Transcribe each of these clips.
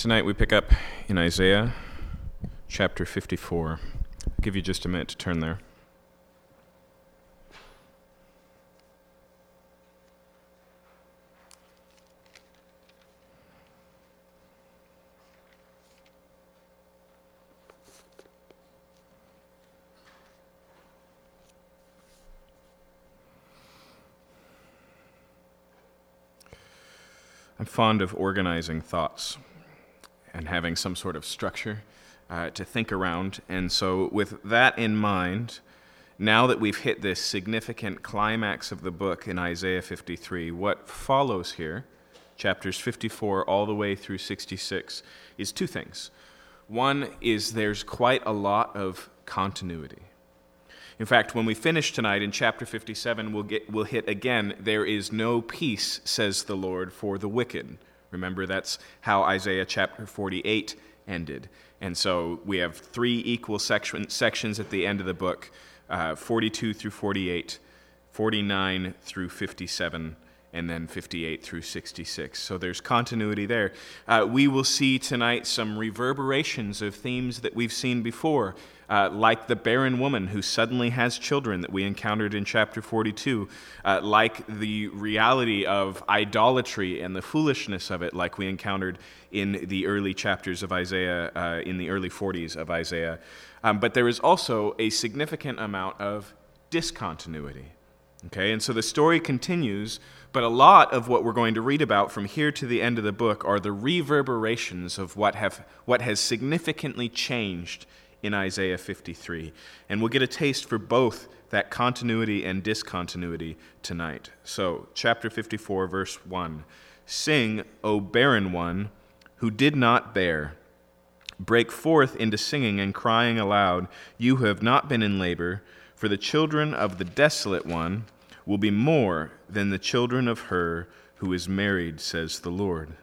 Tonight we pick up in Isaiah chapter 54. I'll give you just a minute to turn there. I'm fond of organizing thoughts and having some sort of structure uh, to think around. And so, with that in mind, now that we've hit this significant climax of the book in Isaiah 53, what follows here, chapters 54 all the way through 66, is two things. One is there's quite a lot of continuity. In fact, when we finish tonight in chapter 57, we'll, get, we'll hit again, there is no peace, says the Lord, for the wicked. Remember, that's how Isaiah chapter 48 ended. And so we have three equal section, sections at the end of the book uh, 42 through 48, 49 through 57, and then 58 through 66. So there's continuity there. Uh, we will see tonight some reverberations of themes that we've seen before uh, like the barren woman who suddenly has children that we encountered in chapter 42, uh, like the reality of idolatry and the foolishness of it, like we encountered in the early chapters of Isaiah, uh, in the early 40s of Isaiah. Um, but there is also a significant amount of discontinuity. Okay, and so the story continues, but a lot of what we're going to read about from here to the end of the book are the reverberations of what, have, what has significantly changed in Isaiah 53. And we'll get a taste for both that continuity and discontinuity tonight. So, chapter 54, verse 1 Sing, O barren one who did not bear. Break forth into singing and crying aloud, you who have not been in labor, for the children of the desolate one will be more than the children of her who is married, says the Lord.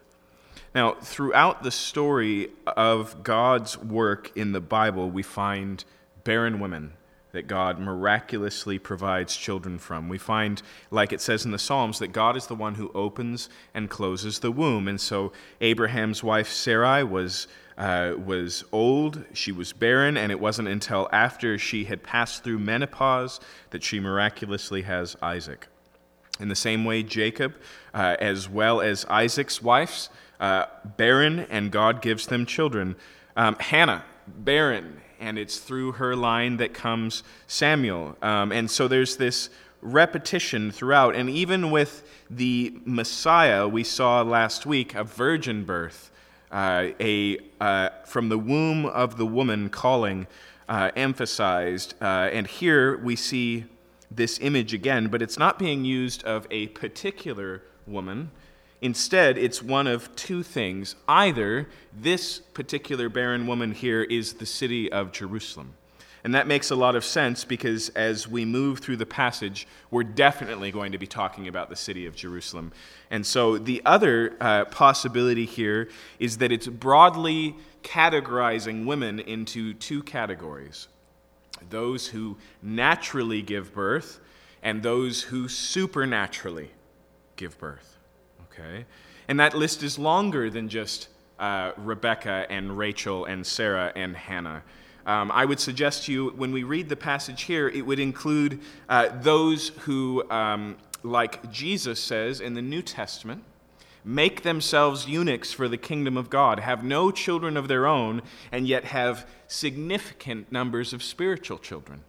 Now, throughout the story of God's work in the Bible, we find barren women that God miraculously provides children from. We find, like it says in the Psalms, that God is the one who opens and closes the womb. And so Abraham's wife Sarai was, uh, was old, she was barren, and it wasn't until after she had passed through menopause that she miraculously has Isaac. In the same way, Jacob, uh, as well as Isaac's wives, uh, barren, and God gives them children. Um, Hannah, barren, and it's through her line that comes Samuel. Um, and so there's this repetition throughout. And even with the Messiah we saw last week, a virgin birth, uh, a, uh, from the womb of the woman calling, uh, emphasized. Uh, and here we see this image again, but it's not being used of a particular woman. Instead, it's one of two things. Either this particular barren woman here is the city of Jerusalem. And that makes a lot of sense because as we move through the passage, we're definitely going to be talking about the city of Jerusalem. And so the other uh, possibility here is that it's broadly categorizing women into two categories those who naturally give birth and those who supernaturally give birth. Okay? And that list is longer than just uh, Rebecca and Rachel and Sarah and Hannah. Um, I would suggest to you, when we read the passage here, it would include uh, those who, um, like Jesus says in the New Testament, make themselves eunuchs for the kingdom of God, have no children of their own, and yet have significant numbers of spiritual children.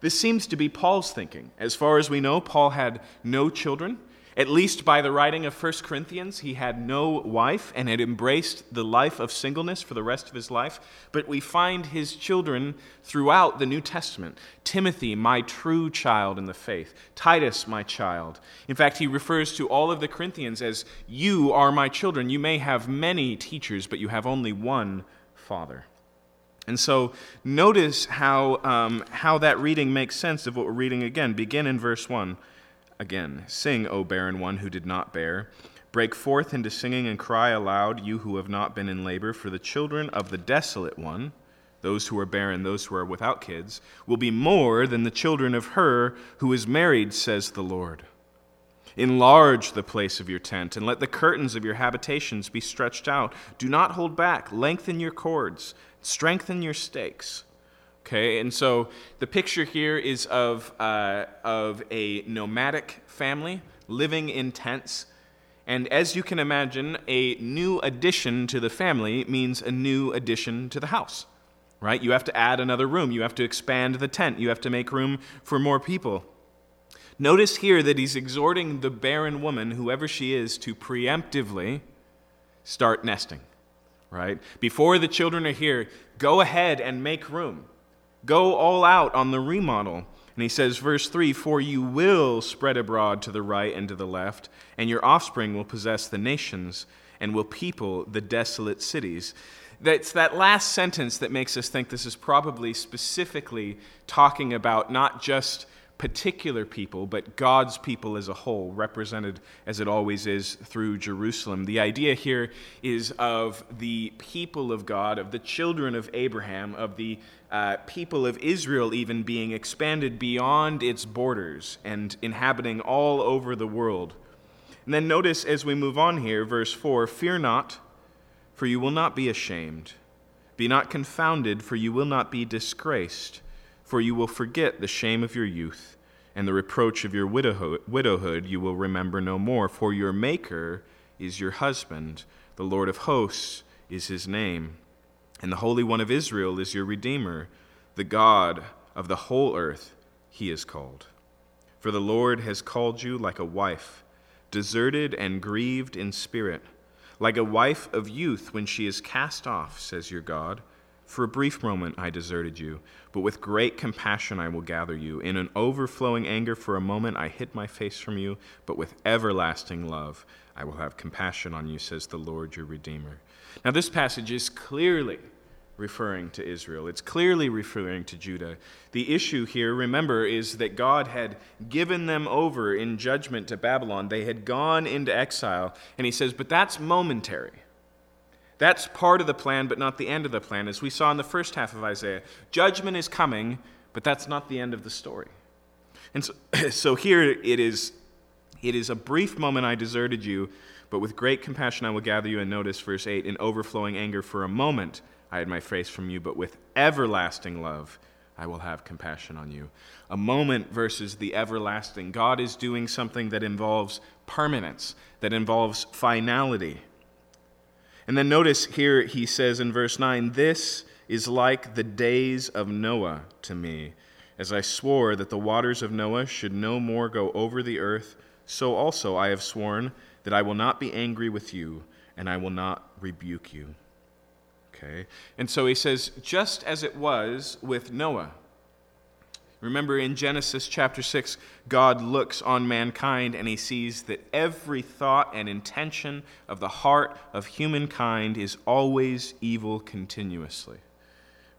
This seems to be Paul's thinking. As far as we know, Paul had no children. At least by the writing of 1 Corinthians, he had no wife and had embraced the life of singleness for the rest of his life. But we find his children throughout the New Testament Timothy, my true child in the faith, Titus, my child. In fact, he refers to all of the Corinthians as, You are my children. You may have many teachers, but you have only one father. And so notice how, um, how that reading makes sense of what we're reading again. Begin in verse 1. Again, sing, O barren one who did not bear. Break forth into singing and cry aloud, you who have not been in labor, for the children of the desolate one, those who are barren, those who are without kids, will be more than the children of her who is married, says the Lord. Enlarge the place of your tent, and let the curtains of your habitations be stretched out. Do not hold back. Lengthen your cords, strengthen your stakes. Okay, and so the picture here is of, uh, of a nomadic family living in tents. And as you can imagine, a new addition to the family means a new addition to the house, right? You have to add another room, you have to expand the tent, you have to make room for more people. Notice here that he's exhorting the barren woman, whoever she is, to preemptively start nesting, right? Before the children are here, go ahead and make room. Go all out on the remodel. And he says, verse 3 For you will spread abroad to the right and to the left, and your offspring will possess the nations and will people the desolate cities. That's that last sentence that makes us think this is probably specifically talking about not just particular people, but God's people as a whole, represented as it always is through Jerusalem. The idea here is of the people of God, of the children of Abraham, of the uh, people of Israel even being expanded beyond its borders and inhabiting all over the world. And then notice as we move on here, verse 4 Fear not, for you will not be ashamed. Be not confounded, for you will not be disgraced for you will forget the shame of your youth, and the reproach of your widowhood you will remember no more. For your Maker is your husband, the Lord of hosts is his name, and the Holy One of Israel is your Redeemer, the God of the whole earth, he is called. For the Lord has called you like a wife, deserted and grieved in spirit, like a wife of youth when she is cast off, says your God. For a brief moment I deserted you, but with great compassion I will gather you. In an overflowing anger for a moment I hid my face from you, but with everlasting love I will have compassion on you, says the Lord your Redeemer. Now, this passage is clearly referring to Israel. It's clearly referring to Judah. The issue here, remember, is that God had given them over in judgment to Babylon. They had gone into exile. And he says, but that's momentary. That's part of the plan, but not the end of the plan. As we saw in the first half of Isaiah, judgment is coming, but that's not the end of the story. And so, so here it is it is a brief moment I deserted you, but with great compassion I will gather you. And notice verse 8 in overflowing anger for a moment I hid my face from you, but with everlasting love I will have compassion on you. A moment versus the everlasting. God is doing something that involves permanence, that involves finality. And then notice here he says in verse 9, This is like the days of Noah to me. As I swore that the waters of Noah should no more go over the earth, so also I have sworn that I will not be angry with you, and I will not rebuke you. Okay? And so he says, just as it was with Noah. Remember in Genesis chapter 6, God looks on mankind and he sees that every thought and intention of the heart of humankind is always evil continuously,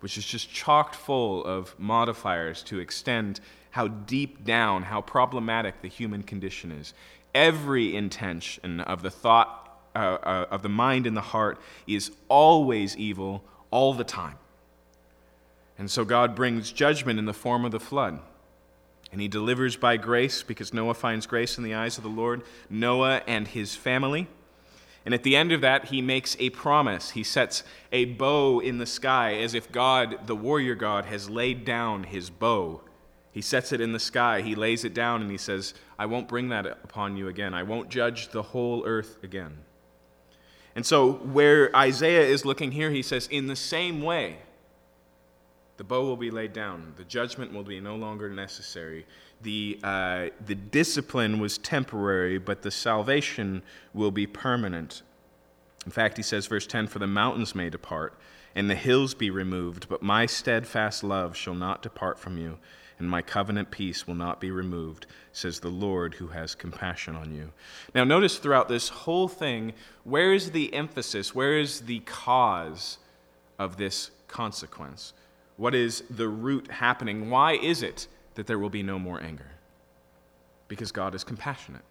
which is just chocked full of modifiers to extend how deep down, how problematic the human condition is. Every intention of the thought, uh, uh, of the mind and the heart is always evil all the time. And so God brings judgment in the form of the flood. And he delivers by grace because Noah finds grace in the eyes of the Lord, Noah and his family. And at the end of that, he makes a promise. He sets a bow in the sky as if God, the warrior God, has laid down his bow. He sets it in the sky. He lays it down and he says, I won't bring that upon you again. I won't judge the whole earth again. And so, where Isaiah is looking here, he says, In the same way, the bow will be laid down. The judgment will be no longer necessary. The, uh, the discipline was temporary, but the salvation will be permanent. In fact, he says, verse 10 For the mountains may depart, and the hills be removed, but my steadfast love shall not depart from you, and my covenant peace will not be removed, says the Lord who has compassion on you. Now, notice throughout this whole thing, where is the emphasis? Where is the cause of this consequence? What is the root happening? Why is it that there will be no more anger? Because God is compassionate,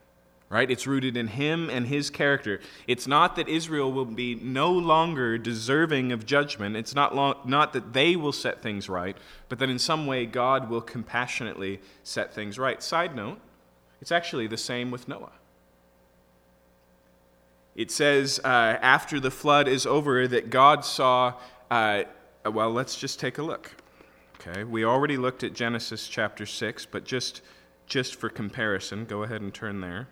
right? It's rooted in Him and His character. It's not that Israel will be no longer deserving of judgment. It's not, long, not that they will set things right, but that in some way God will compassionately set things right. Side note, it's actually the same with Noah. It says uh, after the flood is over that God saw, uh, Uh, well, let's just take a look. Okay, we already looked at Genesis chapter 6, but just, just for comparison, go ahead and turn there.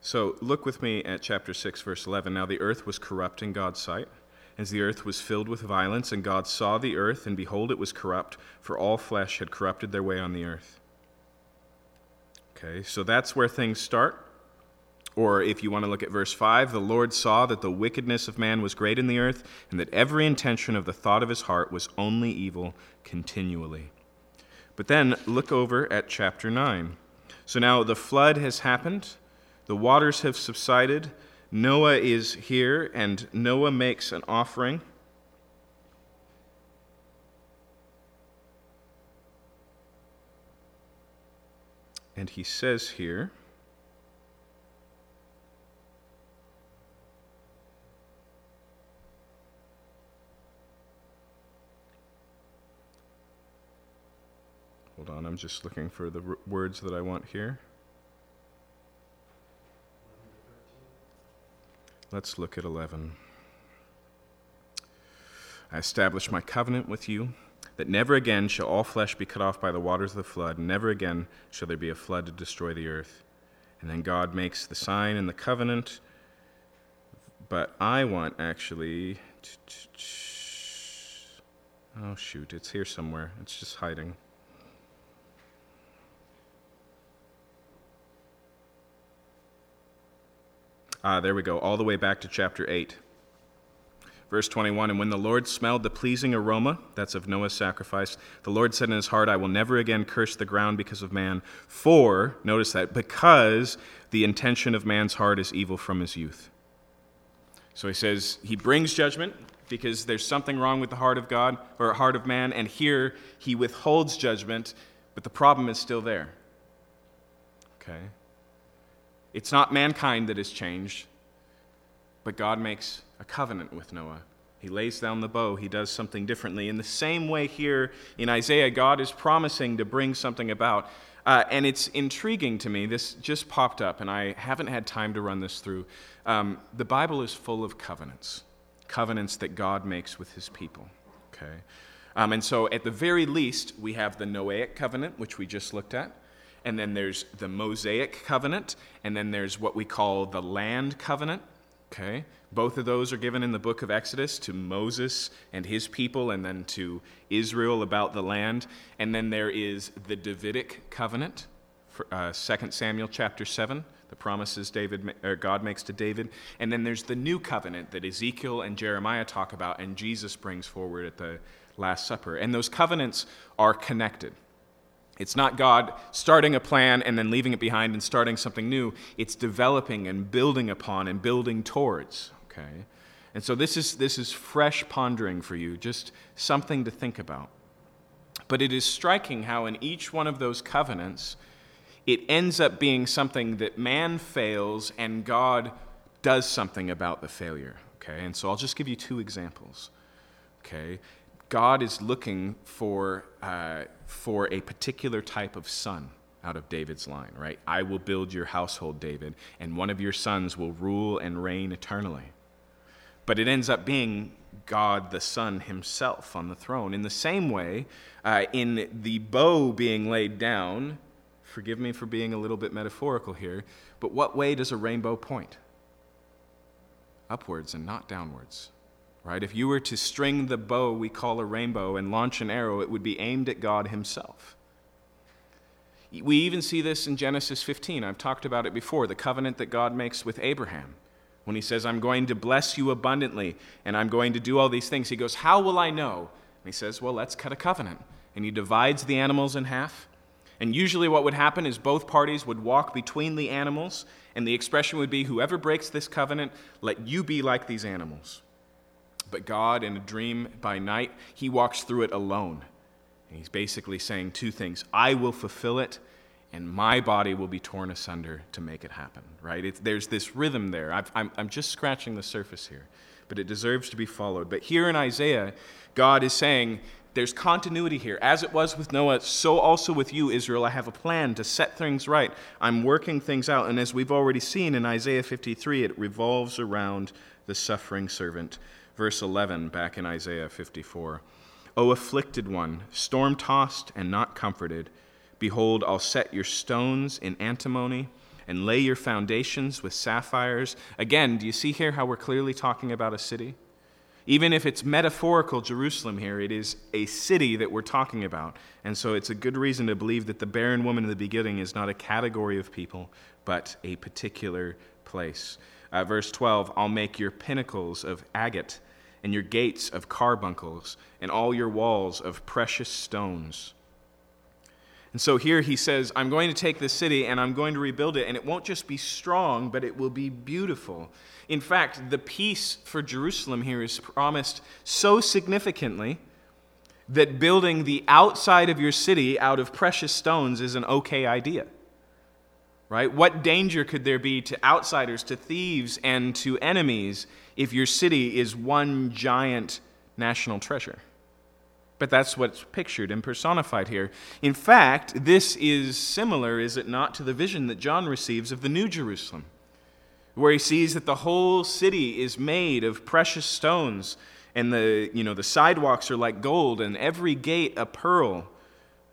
So look with me at chapter 6, verse 11. Now the earth was corrupt in God's sight, as the earth was filled with violence, and God saw the earth, and behold, it was corrupt, for all flesh had corrupted their way on the earth. Okay, so that's where things start. Or if you want to look at verse 5, the Lord saw that the wickedness of man was great in the earth, and that every intention of the thought of his heart was only evil continually. But then look over at chapter 9. So now the flood has happened. The waters have subsided. Noah is here, and Noah makes an offering. And he says here, Hold on, I'm just looking for the r- words that I want here. Let's look at 11. I establish my covenant with you that never again shall all flesh be cut off by the waters of the flood, never again shall there be a flood to destroy the earth. And then God makes the sign and the covenant. But I want actually. Oh, shoot, it's here somewhere. It's just hiding. Ah, there we go, all the way back to chapter 8. Verse 21 And when the Lord smelled the pleasing aroma, that's of Noah's sacrifice, the Lord said in his heart, I will never again curse the ground because of man. For, notice that, because the intention of man's heart is evil from his youth. So he says, he brings judgment because there's something wrong with the heart of God or heart of man, and here he withholds judgment, but the problem is still there. Okay? It's not mankind that has changed, but God makes a covenant with Noah. He lays down the bow, he does something differently. In the same way, here in Isaiah, God is promising to bring something about. Uh, and it's intriguing to me. This just popped up, and I haven't had time to run this through. Um, the Bible is full of covenants, covenants that God makes with his people. Okay? Um, and so, at the very least, we have the Noahic covenant, which we just looked at and then there's the Mosaic covenant, and then there's what we call the land covenant. Okay? Both of those are given in the book of Exodus to Moses and his people, and then to Israel about the land. And then there is the Davidic covenant, for, uh, 2 Samuel chapter 7, the promises David, God makes to David. And then there's the new covenant that Ezekiel and Jeremiah talk about, and Jesus brings forward at the Last Supper. And those covenants are connected. It's not God starting a plan and then leaving it behind and starting something new. It's developing and building upon and building towards. Okay? And so this is, this is fresh pondering for you, just something to think about. But it is striking how in each one of those covenants, it ends up being something that man fails and God does something about the failure. Okay? And so I'll just give you two examples. Okay? God is looking for, uh, for a particular type of son out of David's line, right? I will build your household, David, and one of your sons will rule and reign eternally. But it ends up being God the Son himself on the throne. In the same way, uh, in the bow being laid down, forgive me for being a little bit metaphorical here, but what way does a rainbow point? Upwards and not downwards right? If you were to string the bow we call a rainbow and launch an arrow, it would be aimed at God Himself. We even see this in Genesis 15. I've talked about it before the covenant that God makes with Abraham. When he says, I'm going to bless you abundantly and I'm going to do all these things, he goes, How will I know? And he says, Well, let's cut a covenant. And he divides the animals in half. And usually, what would happen is both parties would walk between the animals, and the expression would be, Whoever breaks this covenant, let you be like these animals. But God, in a dream by night, he walks through it alone. And he's basically saying two things I will fulfill it, and my body will be torn asunder to make it happen, right? It's, there's this rhythm there. i I'm, I'm just scratching the surface here, but it deserves to be followed. But here in Isaiah, God is saying, there's continuity here. As it was with Noah, so also with you, Israel. I have a plan to set things right. I'm working things out. And as we've already seen in Isaiah 53, it revolves around the suffering servant. Verse 11, back in Isaiah 54. O afflicted one, storm tossed and not comforted, behold, I'll set your stones in antimony and lay your foundations with sapphires. Again, do you see here how we're clearly talking about a city? Even if it's metaphorical Jerusalem here, it is a city that we're talking about. And so it's a good reason to believe that the barren woman in the beginning is not a category of people, but a particular place. Uh, verse 12 I'll make your pinnacles of agate, and your gates of carbuncles, and all your walls of precious stones. And so here he says, I'm going to take this city and I'm going to rebuild it, and it won't just be strong, but it will be beautiful. In fact, the peace for Jerusalem here is promised so significantly that building the outside of your city out of precious stones is an okay idea. Right? What danger could there be to outsiders, to thieves, and to enemies if your city is one giant national treasure? But that's what's pictured and personified here. In fact, this is similar, is it not, to the vision that John receives of the New Jerusalem, where he sees that the whole city is made of precious stones, and the, you know, the sidewalks are like gold, and every gate a pearl.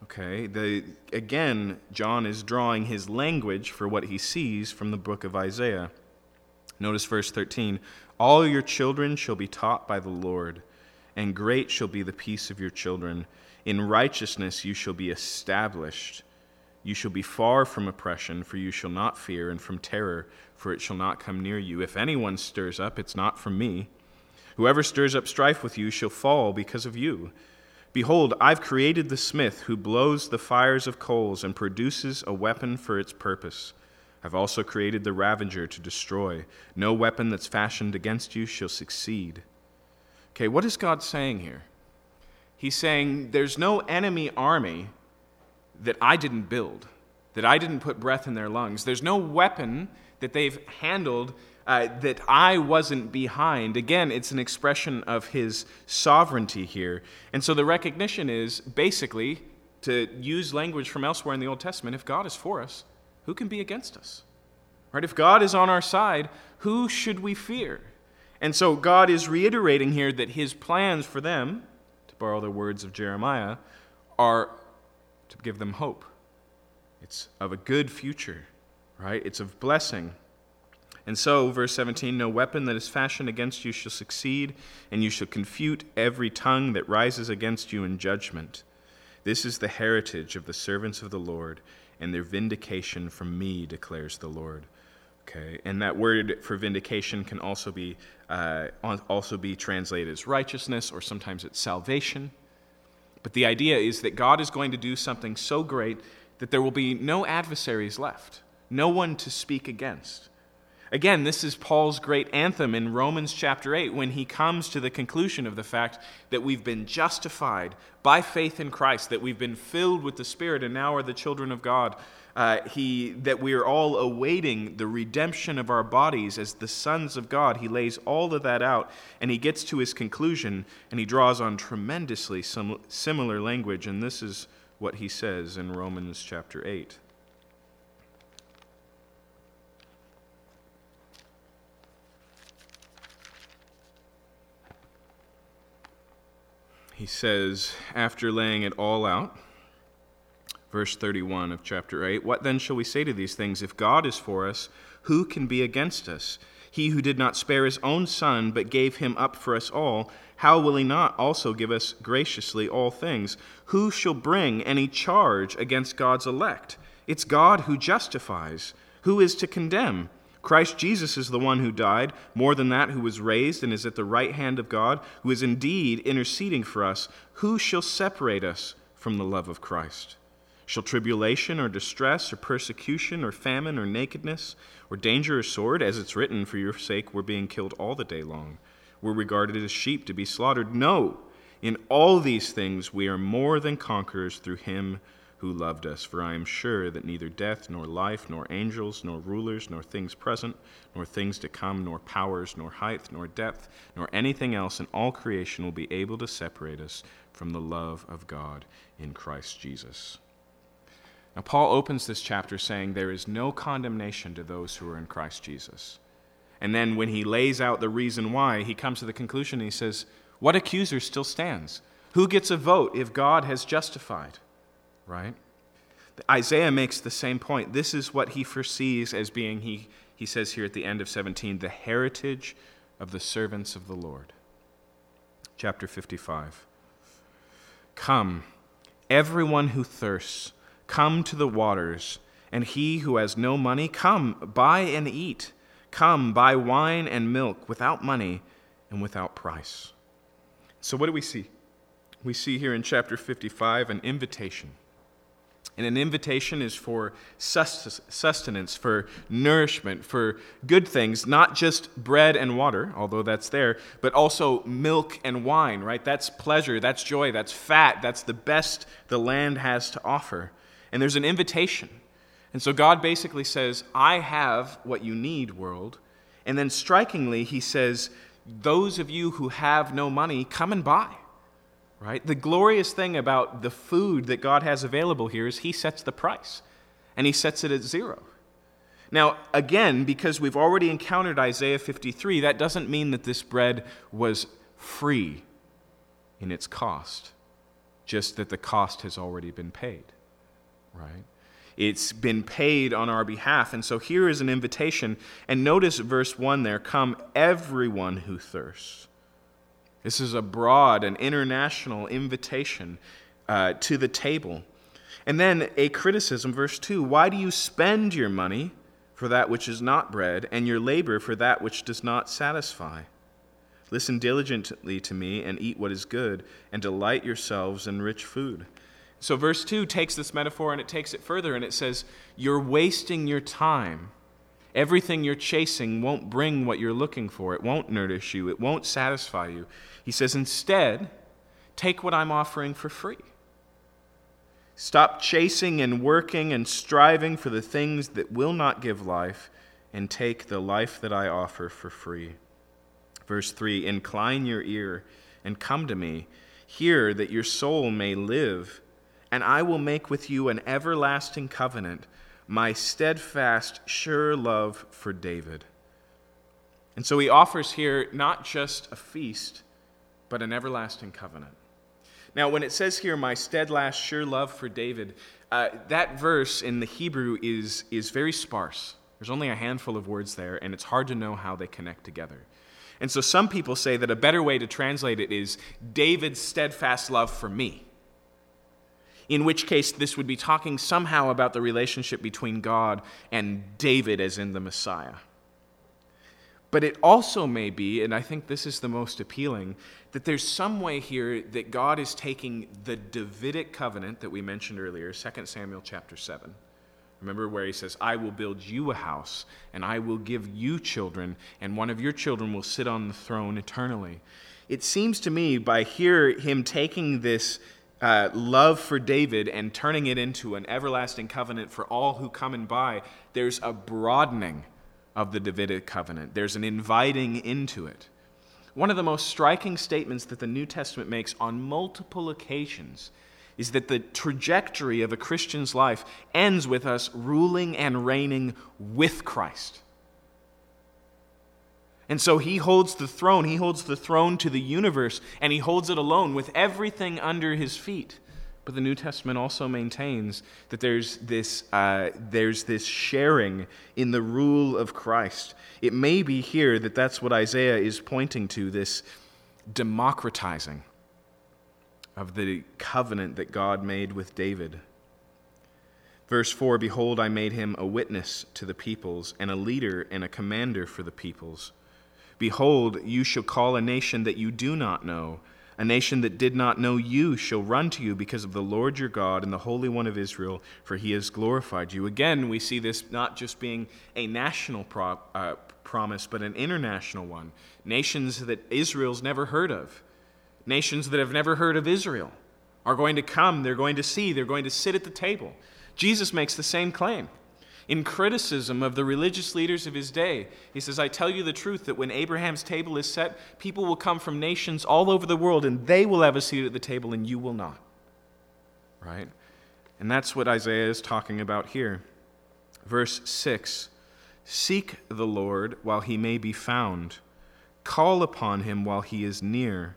Okay, the, again, John is drawing his language for what he sees from the book of Isaiah. Notice verse 13 All your children shall be taught by the Lord and great shall be the peace of your children. In righteousness you shall be established. You shall be far from oppression, for you shall not fear, and from terror, for it shall not come near you. If anyone stirs up, it's not from me. Whoever stirs up strife with you shall fall because of you. Behold, I've created the smith who blows the fires of coals and produces a weapon for its purpose. I've also created the ravager to destroy. No weapon that's fashioned against you shall succeed. Okay, what is God saying here? He's saying there's no enemy army that I didn't build, that I didn't put breath in their lungs. There's no weapon that they've handled uh, that I wasn't behind. Again, it's an expression of his sovereignty here. And so the recognition is basically to use language from elsewhere in the Old Testament if God is for us, who can be against us? Right? If God is on our side, who should we fear? And so God is reiterating here that his plans for them, to borrow the words of Jeremiah, are to give them hope. It's of a good future, right? It's of blessing. And so, verse 17 No weapon that is fashioned against you shall succeed, and you shall confute every tongue that rises against you in judgment. This is the heritage of the servants of the Lord, and their vindication from me, declares the Lord. Okay, and that word for vindication can also be uh, also be translated as righteousness, or sometimes it's salvation. But the idea is that God is going to do something so great that there will be no adversaries left, no one to speak against. Again, this is Paul's great anthem in Romans chapter 8 when he comes to the conclusion of the fact that we've been justified by faith in Christ, that we've been filled with the Spirit and now are the children of God uh, he, that we are all awaiting the redemption of our bodies as the sons of God. He lays all of that out and he gets to his conclusion and he draws on tremendously some similar language. And this is what he says in Romans chapter 8. He says, after laying it all out, verse 31 of chapter 8 What then shall we say to these things? If God is for us, who can be against us? He who did not spare his own son, but gave him up for us all, how will he not also give us graciously all things? Who shall bring any charge against God's elect? It's God who justifies. Who is to condemn? Christ Jesus is the one who died, more than that, who was raised and is at the right hand of God, who is indeed interceding for us. Who shall separate us from the love of Christ? Shall tribulation or distress or persecution or famine or nakedness or danger or sword, as it's written, for your sake we're being killed all the day long? We're regarded as sheep to be slaughtered. No! In all these things we are more than conquerors through him who loved us. For I am sure that neither death, nor life, nor angels, nor rulers, nor things present, nor things to come, nor powers, nor height, nor depth, nor anything else in all creation will be able to separate us from the love of God in Christ Jesus. Now, Paul opens this chapter saying there is no condemnation to those who are in Christ Jesus. And then when he lays out the reason why, he comes to the conclusion he says, What accuser still stands? Who gets a vote if God has justified? Right? Isaiah makes the same point. This is what he foresees as being, he, he says here at the end of 17, the heritage of the servants of the Lord. Chapter 55. Come, everyone who thirsts, come to the waters, and he who has no money, come, buy and eat. Come, buy wine and milk without money and without price. So, what do we see? We see here in chapter 55 an invitation and an invitation is for sustenance, for nourishment, for good things, not just bread and water, although that's there, but also milk and wine, right? That's pleasure, that's joy, that's fat, that's the best the land has to offer. And there's an invitation. And so God basically says, I have what you need, world. And then strikingly, he says, Those of you who have no money, come and buy right? The glorious thing about the food that God has available here is He sets the price, and He sets it at zero. Now, again, because we've already encountered Isaiah 53, that doesn't mean that this bread was free in its cost, just that the cost has already been paid, right? It's been paid on our behalf. And so here is an invitation. And notice verse 1 there come, everyone who thirsts. This is a broad and international invitation uh, to the table. And then a criticism, verse 2 Why do you spend your money for that which is not bread, and your labor for that which does not satisfy? Listen diligently to me and eat what is good, and delight yourselves in rich food. So, verse 2 takes this metaphor and it takes it further, and it says, You're wasting your time Everything you're chasing won't bring what you're looking for. It won't nourish you. It won't satisfy you. He says, instead, take what I'm offering for free. Stop chasing and working and striving for the things that will not give life, and take the life that I offer for free. Verse 3 Incline your ear and come to me. Hear that your soul may live, and I will make with you an everlasting covenant my steadfast, sure love for David. And so he offers here not just a feast, but an everlasting covenant. Now, when it says here, my steadfast, sure love for David, uh, that verse in the Hebrew is, is very sparse. There's only a handful of words there, and it's hard to know how they connect together. And so some people say that a better way to translate it is David's steadfast love for me in which case this would be talking somehow about the relationship between God and David, as in the Messiah. But it also may be, and I think this is the most appealing, that there's some way here that God is taking the Davidic covenant that we mentioned earlier, 2 Samuel chapter 7. Remember where he says, I will build you a house, and I will give you children, and one of your children will sit on the throne eternally. It seems to me, by here, him taking this uh, love for David and turning it into an everlasting covenant for all who come and buy, there's a broadening of the Davidic covenant. There's an inviting into it. One of the most striking statements that the New Testament makes on multiple occasions is that the trajectory of a Christian's life ends with us ruling and reigning with Christ. And so he holds the throne. He holds the throne to the universe, and he holds it alone with everything under his feet. But the New Testament also maintains that there's this, uh, there's this sharing in the rule of Christ. It may be here that that's what Isaiah is pointing to this democratizing of the covenant that God made with David. Verse 4 Behold, I made him a witness to the peoples, and a leader and a commander for the peoples. Behold, you shall call a nation that you do not know. A nation that did not know you shall run to you because of the Lord your God and the Holy One of Israel, for he has glorified you. Again, we see this not just being a national pro- uh, promise, but an international one. Nations that Israel's never heard of, nations that have never heard of Israel, are going to come, they're going to see, they're going to sit at the table. Jesus makes the same claim. In criticism of the religious leaders of his day, he says, I tell you the truth that when Abraham's table is set, people will come from nations all over the world and they will have a seat at the table and you will not. Right? And that's what Isaiah is talking about here. Verse 6 Seek the Lord while he may be found, call upon him while he is near.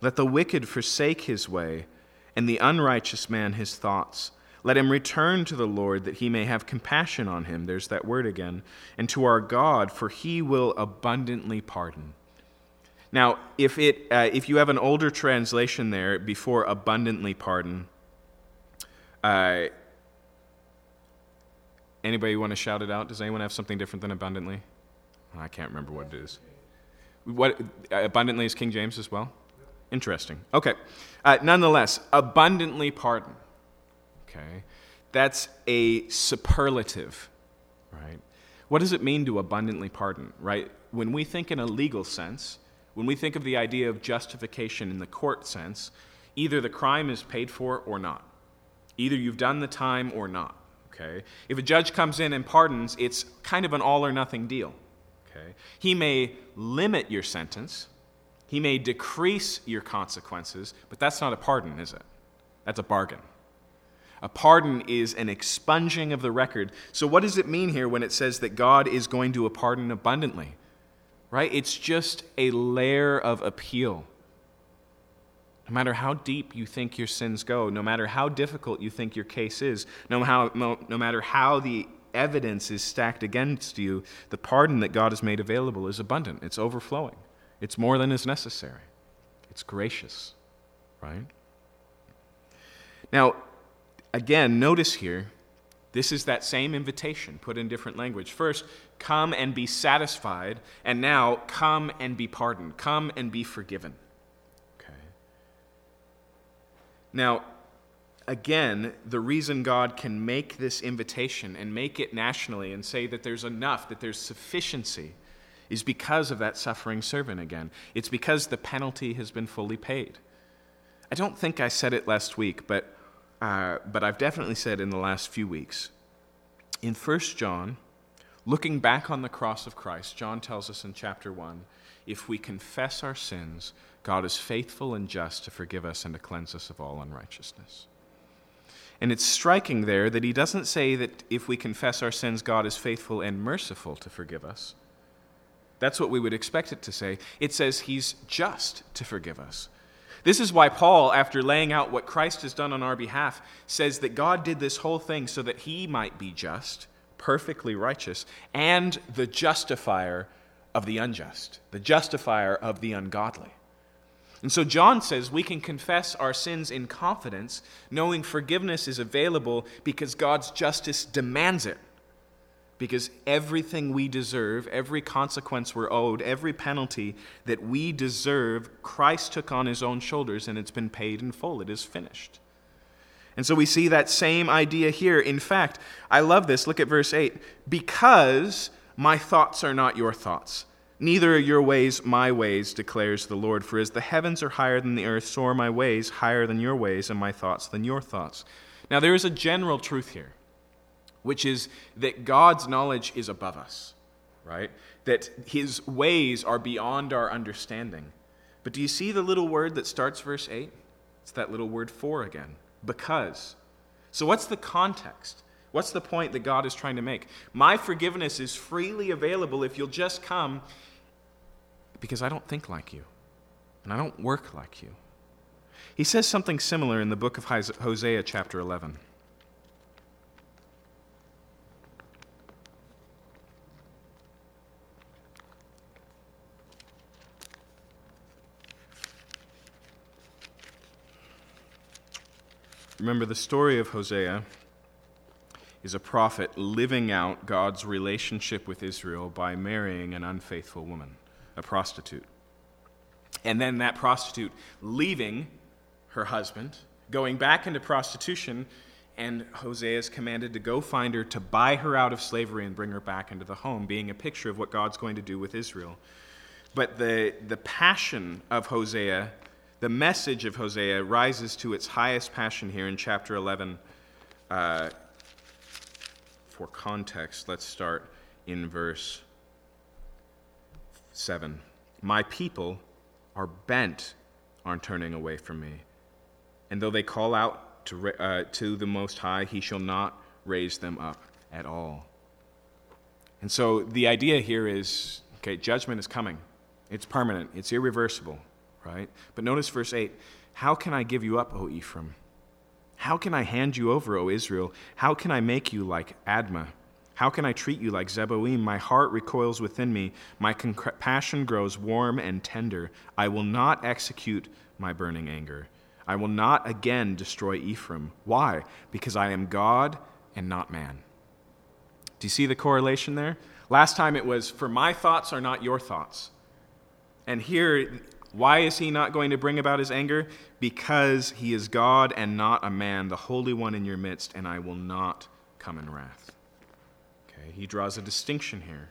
Let the wicked forsake his way, and the unrighteous man his thoughts. Let him return to the Lord that he may have compassion on him. There's that word again. And to our God, for he will abundantly pardon. Now, if, it, uh, if you have an older translation there before abundantly pardon, uh, anybody want to shout it out? Does anyone have something different than abundantly? I can't remember what it is. What abundantly is King James as well? Interesting. Okay. Uh, nonetheless, abundantly pardon. Okay. That's a superlative, right? What does it mean to abundantly pardon, right? When we think in a legal sense, when we think of the idea of justification in the court sense, either the crime is paid for or not. Either you've done the time or not. Okay? If a judge comes in and pardons, it's kind of an all or nothing deal. Okay? He may limit your sentence, he may decrease your consequences, but that's not a pardon, is it? That's a bargain. A pardon is an expunging of the record. So, what does it mean here when it says that God is going to a pardon abundantly? Right? It's just a layer of appeal. No matter how deep you think your sins go, no matter how difficult you think your case is, no, how, no, no matter how the evidence is stacked against you, the pardon that God has made available is abundant. It's overflowing. It's more than is necessary. It's gracious, right? Now, again, notice here, this is that same invitation put in different language. First, come and be satisfied, and now come and be pardoned. Come and be forgiven. Okay. Now, again, the reason God can make this invitation and make it nationally and say that there's enough, that there's sufficiency, is because of that suffering servant again. It's because the penalty has been fully paid. I don't think I said it last week, but, uh, but I've definitely said in the last few weeks. In 1 John, looking back on the cross of Christ, John tells us in chapter 1 if we confess our sins, God is faithful and just to forgive us and to cleanse us of all unrighteousness. And it's striking there that he doesn't say that if we confess our sins, God is faithful and merciful to forgive us. That's what we would expect it to say. It says he's just to forgive us. This is why Paul, after laying out what Christ has done on our behalf, says that God did this whole thing so that he might be just, perfectly righteous, and the justifier of the unjust, the justifier of the ungodly. And so John says we can confess our sins in confidence, knowing forgiveness is available because God's justice demands it. Because everything we deserve, every consequence we're owed, every penalty that we deserve, Christ took on his own shoulders and it's been paid in full. It is finished. And so we see that same idea here. In fact, I love this. Look at verse 8. Because my thoughts are not your thoughts Neither are your ways my ways, declares the Lord. For as the heavens are higher than the earth, so are my ways higher than your ways, and my thoughts than your thoughts. Now, there is a general truth here, which is that God's knowledge is above us, right? That his ways are beyond our understanding. But do you see the little word that starts verse 8? It's that little word for again. Because. So, what's the context? What's the point that God is trying to make? My forgiveness is freely available if you'll just come because I don't think like you, and I don't work like you. He says something similar in the book of Hosea, chapter 11. Remember the story of Hosea is a prophet living out God's relationship with Israel by marrying an unfaithful woman a prostitute. And then that prostitute leaving her husband, going back into prostitution, and Hosea is commanded to go find her, to buy her out of slavery, and bring her back into the home, being a picture of what God's going to do with Israel. But the, the passion of Hosea, The message of Hosea rises to its highest passion here in chapter 11. Uh, for context, let's start in verse 7. My people are bent on turning away from me. And though they call out to, uh, to the Most High, he shall not raise them up at all. And so the idea here is okay, judgment is coming. It's permanent, it's irreversible, right? But notice verse 8 How can I give you up, O Ephraim? How can I hand you over, O Israel? How can I make you like Admah? How can I treat you like Zeboim? My heart recoils within me. My compassion grows warm and tender. I will not execute my burning anger. I will not again destroy Ephraim. Why? Because I am God and not man. Do you see the correlation there? Last time it was, for my thoughts are not your thoughts. And here, why is he not going to bring about his anger? Because he is God and not a man, the Holy One in your midst, and I will not come in wrath. Okay, he draws a distinction here.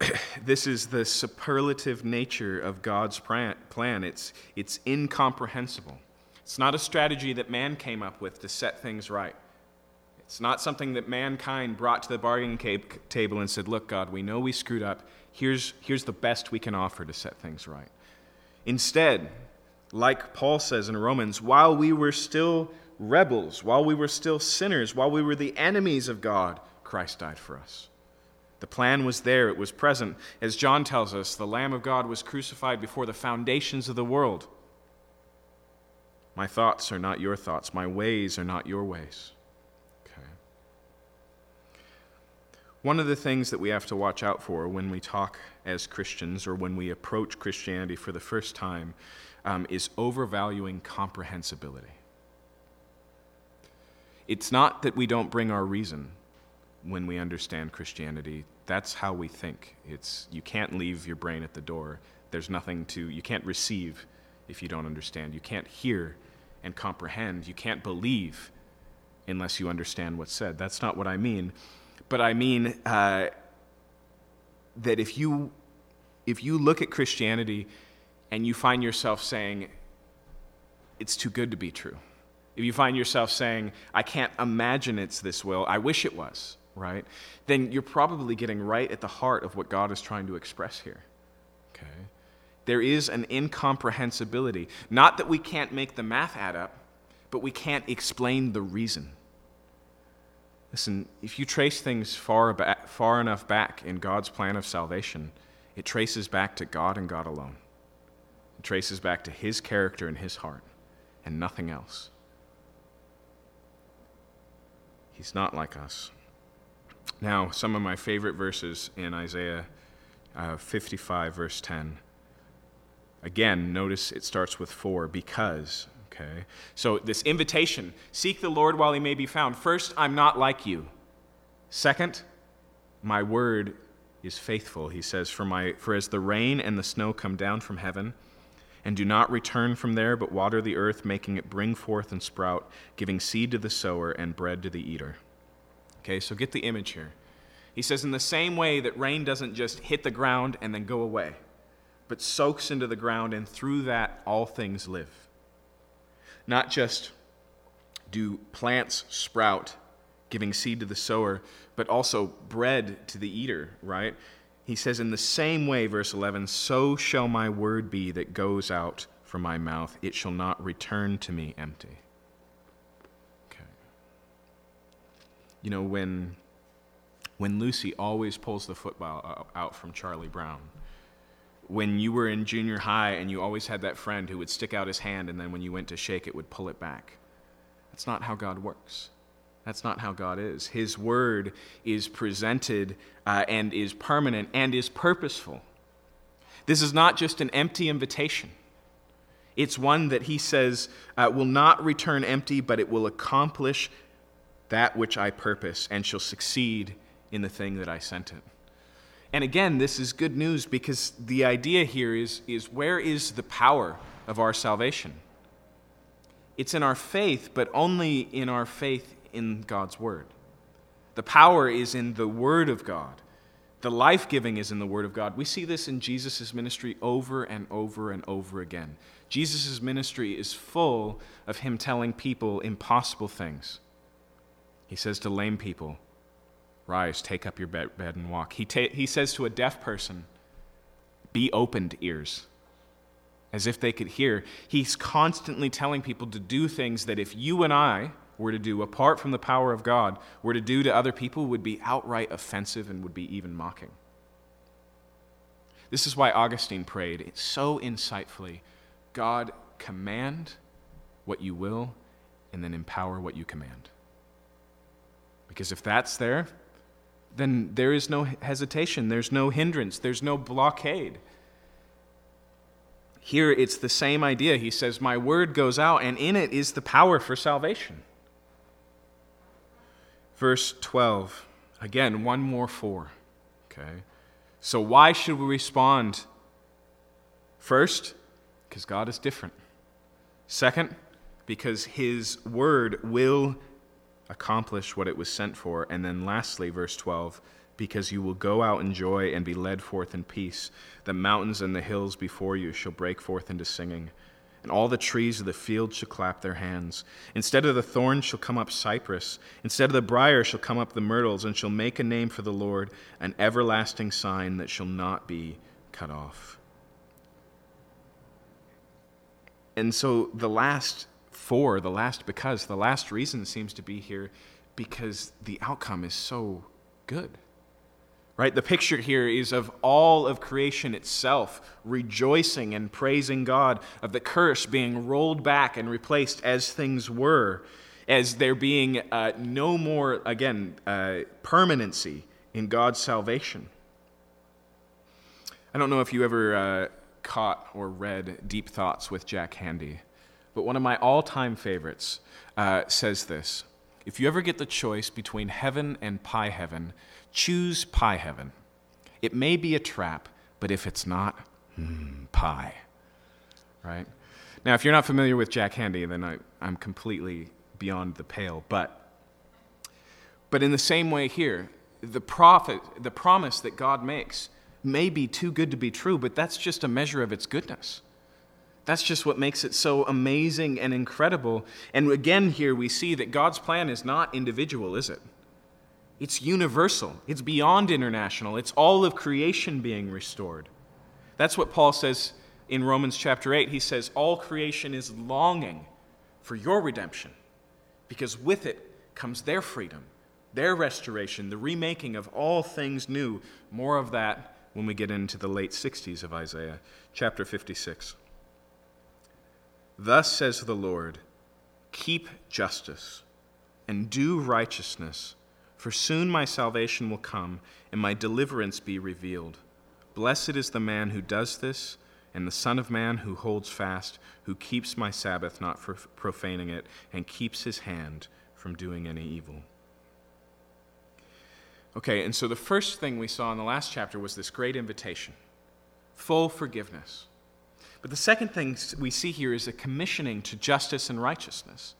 this is the superlative nature of God's plan. It's, it's incomprehensible. It's not a strategy that man came up with to set things right. It's not something that mankind brought to the bargaining table and said, Look, God, we know we screwed up. Here's, here's the best we can offer to set things right. Instead, like Paul says in Romans, while we were still rebels, while we were still sinners, while we were the enemies of God, Christ died for us. The plan was there, it was present. As John tells us, the Lamb of God was crucified before the foundations of the world. My thoughts are not your thoughts, my ways are not your ways. One of the things that we have to watch out for when we talk as Christians or when we approach Christianity for the first time um, is overvaluing comprehensibility. It's not that we don't bring our reason when we understand Christianity. That's how we think. It's you can't leave your brain at the door. There's nothing to you can't receive if you don't understand. You can't hear and comprehend. You can't believe unless you understand what's said. That's not what I mean but I mean uh, that if you if you look at Christianity and you find yourself saying it's too good to be true, if you find yourself saying I can't imagine it's this will, I wish it was, right? Then you're probably getting right at the heart of what God is trying to express here. Okay. There is an incomprehensibility. Not that we can't make the math add up, but we can't explain the reason. Listen, if you trace things far, back, far enough back in God's plan of salvation, it traces back to God and God alone. It traces back to His character and His heart, and nothing else. He's not like us. Now, some of my favorite verses in Isaiah uh, 55, verse 10. Again, notice it starts with for, because. Okay? So, this invitation seek the Lord while he may be found. First, I'm not like you. Second, my word is faithful. He says, For, my, for as the rain and the snow come down from heaven, and do not return from there, but water the earth, making it bring forth and sprout, giving seed to the sower and bread to the eater. Okay, so get the image here. He says, in the same way that rain doesn't just hit the ground and then go away, but soaks into the ground, and through that all things live. Not just do plants sprout, giving seed to the sower, but also bread to the eater, right? He says, In the same way, verse 11, so shall my word be that goes out from my mouth. It shall not return to me empty. Okay. You know, when, when Lucy always pulls the football uh, out from Charlie Brown, when you were in junior high and you always had that friend who would stick out his hand and then when you went to shake it would pull it back. That's not how God works. That's not how God is. His word is presented uh, and is permanent and is purposeful. This is not just an empty invitation. It's one that he says uh, will not return empty, but it will accomplish that which I purpose and shall succeed in the thing that I sent it. And again, this is good news because the idea here is, is where is the power of our salvation? It's in our faith, but only in our faith in God's Word. The power is in the Word of God, The life giving is in the Word of God. We see this in Jesus' ministry over and over and over again. Jesus' ministry is full of him telling people impossible things. He says to lame people, Rise, take up your bed, and walk. He, ta- he says to a deaf person, Be opened ears, as if they could hear. He's constantly telling people to do things that if you and I were to do apart from the power of God, were to do to other people, would be outright offensive and would be even mocking. This is why Augustine prayed so insightfully God, command what you will, and then empower what you command. Because if that's there, then there is no hesitation, there's no hindrance, there's no blockade. Here it's the same idea. He says, My word goes out, and in it is the power for salvation. Verse 12, again, one more for. Okay? So, why should we respond? First, because God is different. Second, because His word will accomplish what it was sent for. And then lastly, verse 12, because you will go out in joy and be led forth in peace. The mountains and the hills before you shall break forth into singing, and all the trees of the field shall clap their hands. Instead of the thorn shall come up cypress, instead of the brier shall come up the myrtles, and shall make a name for the Lord, an everlasting sign that shall not be cut off. And so the last for, the last because, the last reason seems to be here because the outcome is so good. Right? The picture here is of all of creation itself rejoicing and praising God, of the curse being rolled back and replaced as things were, as there being uh, no more, again, uh, permanency in God's salvation. I don't know if you ever uh, caught or read Deep Thoughts with Jack Handey but one of my all time favorites uh, says this If you ever get the choice between heaven and pie heaven, choose pie heaven. It may be a trap, but if it's not, hmm, pie. Right? Now, if you're not familiar with Jack Handey, then I, I'm completely beyond the pale. But, but in the same way here, the, prophet, the promise that God makes may be too good to be true, but that's just a measure of its goodness. That's just what makes it so amazing and incredible. And again, here we see that God's plan is not individual, is it? It's universal, it's beyond international, it's all of creation being restored. That's what Paul says in Romans chapter 8. He says, All creation is longing for your redemption, because with it comes their freedom, their restoration, the remaking of all things new. More of that when we get into the late 60s of Isaiah, chapter 56. Thus says the Lord Keep justice and do righteousness, for soon my salvation will come and my deliverance be revealed. Blessed is the man who does this, and the Son of Man who holds fast, who keeps my Sabbath, not for profaning it, and keeps his hand from doing any evil. Okay, and so the first thing we saw in the last chapter was this great invitation full forgiveness. But the second thing we see here is a commissioning to justice and righteousness.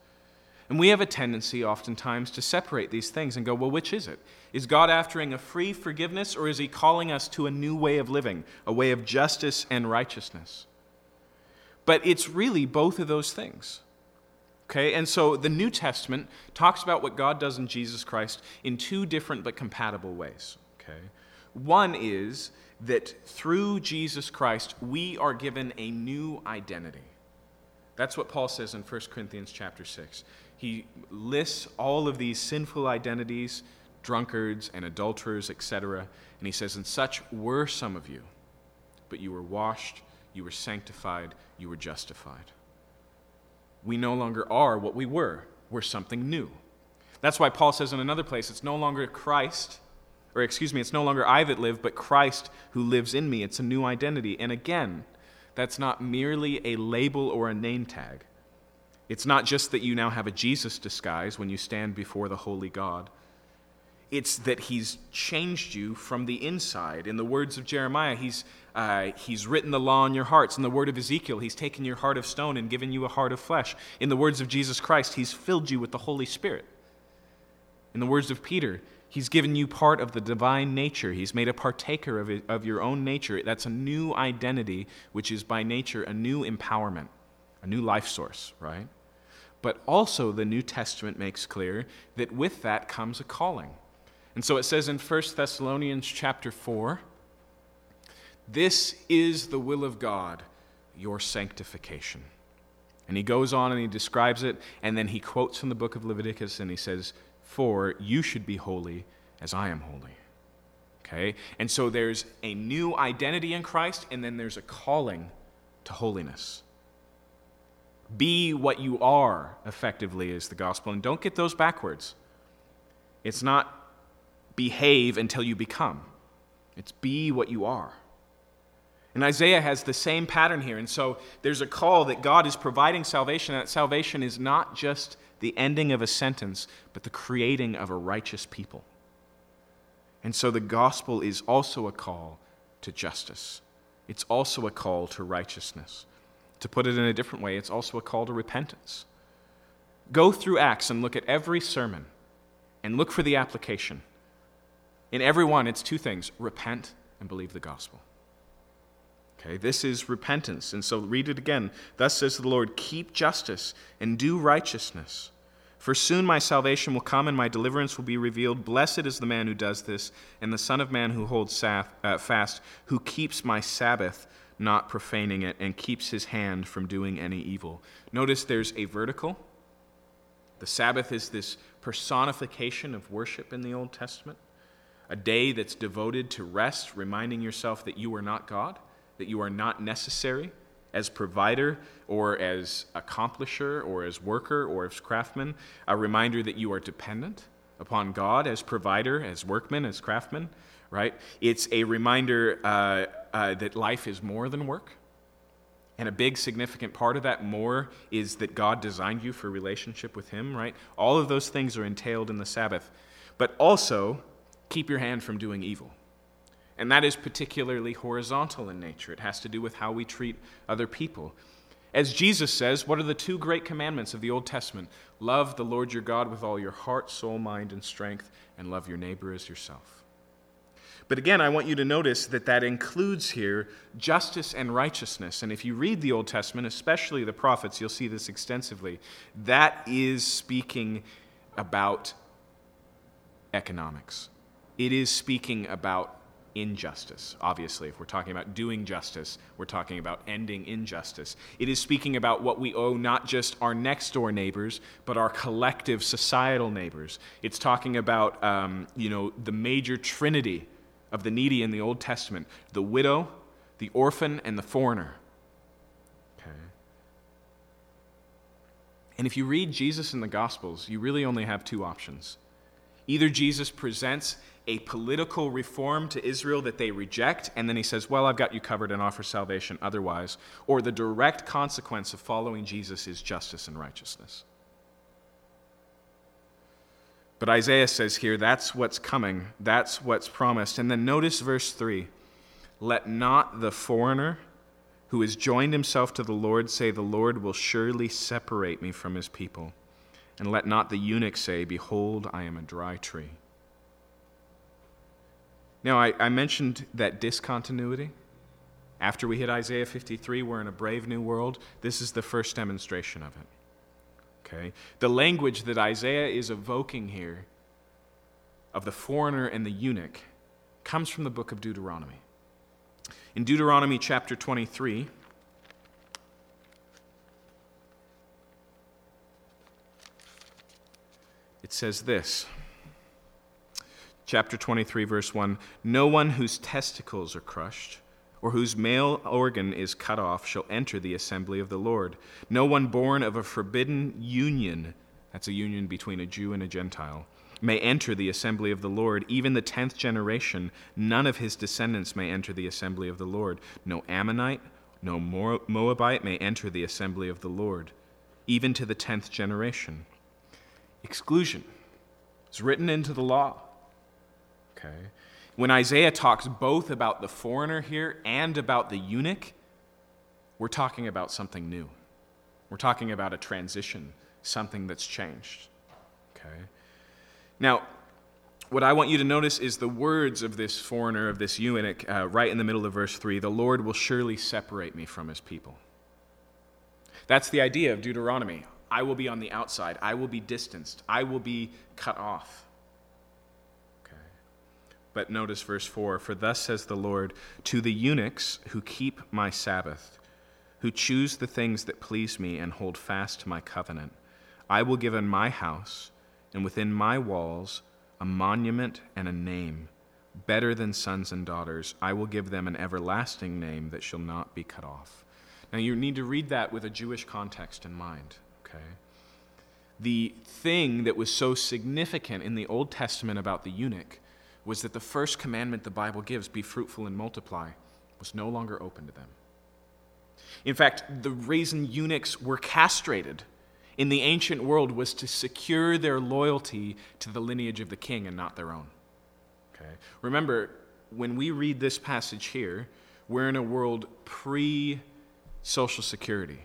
And we have a tendency oftentimes to separate these things and go, well, which is it? Is God aftering a free forgiveness or is he calling us to a new way of living, a way of justice and righteousness? But it's really both of those things. Okay, and so the New Testament talks about what God does in Jesus Christ in two different but compatible ways. Okay, one is that through Jesus Christ we are given a new identity. That's what Paul says in 1 Corinthians chapter 6. He lists all of these sinful identities, drunkards and adulterers, etc. And he says, And such were some of you, but you were washed, you were sanctified, you were justified. We no longer are what we were, we're something new. That's why Paul says in another place, it's no longer Christ or excuse me, it's no longer I that live, but Christ who lives in me. It's a new identity. And again, that's not merely a label or a name tag. It's not just that you now have a Jesus disguise when you stand before the holy God. It's that he's changed you from the inside. In the words of Jeremiah, he's, uh, he's written the law in your hearts. In the word of Ezekiel, he's taken your heart of stone and given you a heart of flesh. In the words of Jesus Christ, he's filled you with the Holy Spirit. In the words of Peter, He's given you part of the divine nature. He's made a partaker of, it, of your own nature. That's a new identity, which is by nature a new empowerment, a new life source, right? But also, the New Testament makes clear that with that comes a calling. And so it says in 1 Thessalonians chapter 4 This is the will of God, your sanctification. And he goes on and he describes it, and then he quotes from the book of Leviticus and he says, For you should be holy as I am holy. Okay? And so there's a new identity in Christ, and then there's a calling to holiness. Be what you are, effectively, is the gospel. And don't get those backwards. It's not behave until you become, it's be what you are. And Isaiah has the same pattern here. And so there's a call that God is providing salvation, and that salvation is not just the ending of a sentence, but the creating of a righteous people. And so the gospel is also a call to justice, it's also a call to righteousness. To put it in a different way, it's also a call to repentance. Go through Acts and look at every sermon and look for the application. In every one, it's two things repent and believe the gospel. Okay, this is repentance. And so read it again. Thus says the Lord Keep justice and do righteousness. For soon my salvation will come and my deliverance will be revealed. Blessed is the man who does this, and the Son of Man who holds uh, fast, who keeps my Sabbath, not profaning it, and keeps his hand from doing any evil. Notice there's a vertical. The Sabbath is this personification of worship in the Old Testament, a day that's devoted to rest, reminding yourself that you are not God that you are not necessary as provider or as accomplisher or as worker or as craftsman, a reminder that you are dependent upon God as provider, as workman, as craftsman, right? It's a reminder uh, uh, that life is more than work. And a big significant part of that more is that God designed you for relationship with Him, right? All of those things are entailed in the Sabbath. But also, keep your hand from doing evil. And that is particularly horizontal in nature. It has to do with how we treat other people. As Jesus says, what are the two great commandments of the Old Testament? Love the Lord your God with all your heart, soul, mind, and strength, and love your neighbor as yourself. But again, I want you to notice that that includes here justice and righteousness. And if you read the Old Testament, especially the prophets, you'll see this extensively. That is speaking about economics, it is speaking about injustice. Obviously, if we're talking about doing justice, we're talking about ending injustice. It is speaking about what we owe not just our next door neighbors, but our collective societal neighbors. It's talking about, um, you know, the major trinity of the needy in the Old Testament the widow, the orphan, and the foreigner. Okay. And if you read Jesus in the Gospels, you really only have two options. Either Jesus presents a political reform to Israel that they reject, and then he says, Well, I've got you covered and offer salvation otherwise. Or the direct consequence of following Jesus is justice and righteousness. But Isaiah says here, that's what's coming, that's what's promised. And then notice verse 3 Let not the foreigner who has joined himself to the Lord say, The Lord will surely separate me from his people. And let not the eunuch say, Behold, I am a dry tree. Now, I, I mentioned that discontinuity. After we hit Isaiah 53, we're in a brave new world. This is the first demonstration of it. Okay? The language that Isaiah is evoking here of the foreigner and the eunuch comes from the book of Deuteronomy. In Deuteronomy chapter 23, it says this chapter 23, verse 1 No one whose testicles are crushed or whose male organ is cut off shall enter the assembly of the Lord. No one born of a forbidden union, that's a union between a Jew and a Gentile, may enter the assembly of the Lord. Even the tenth generation, none of his descendants may enter the assembly of the Lord. No Ammonite, no Moabite may enter the assembly of the Lord, even to the tenth generation exclusion. It's written into the law. Okay? When Isaiah talks both about the foreigner here and about the eunuch, we're talking about something new. We're talking about a transition, something that's changed. Okay? Now, what I want you to notice is the words of this foreigner, of this eunuch, uh, right in the middle of verse 3 the Lord will surely separate me from his people. That's the idea of Deuteronomy. I will be on the outside, I will be distanced, I will be cut off. But notice verse 4 For thus says the Lord to the eunuchs who keep my Sabbath, who choose the things that please me and hold fast to my covenant, I will give in my house and within my walls a monument and a name, better than sons and daughters. I will give them an everlasting name that shall not be cut off. Now, you need to read that with a Jewish context in mind, okay? The thing that was so significant in the Old Testament about the eunuch was that the first commandment the Bible gives, be fruitful and multiply, was no longer open to them. In fact, the reason eunuchs were castrated in the ancient world was to secure their loyalty to the lineage of the king and not their own. Okay? Remember, when we read this passage here, we're in a world pre Social Security,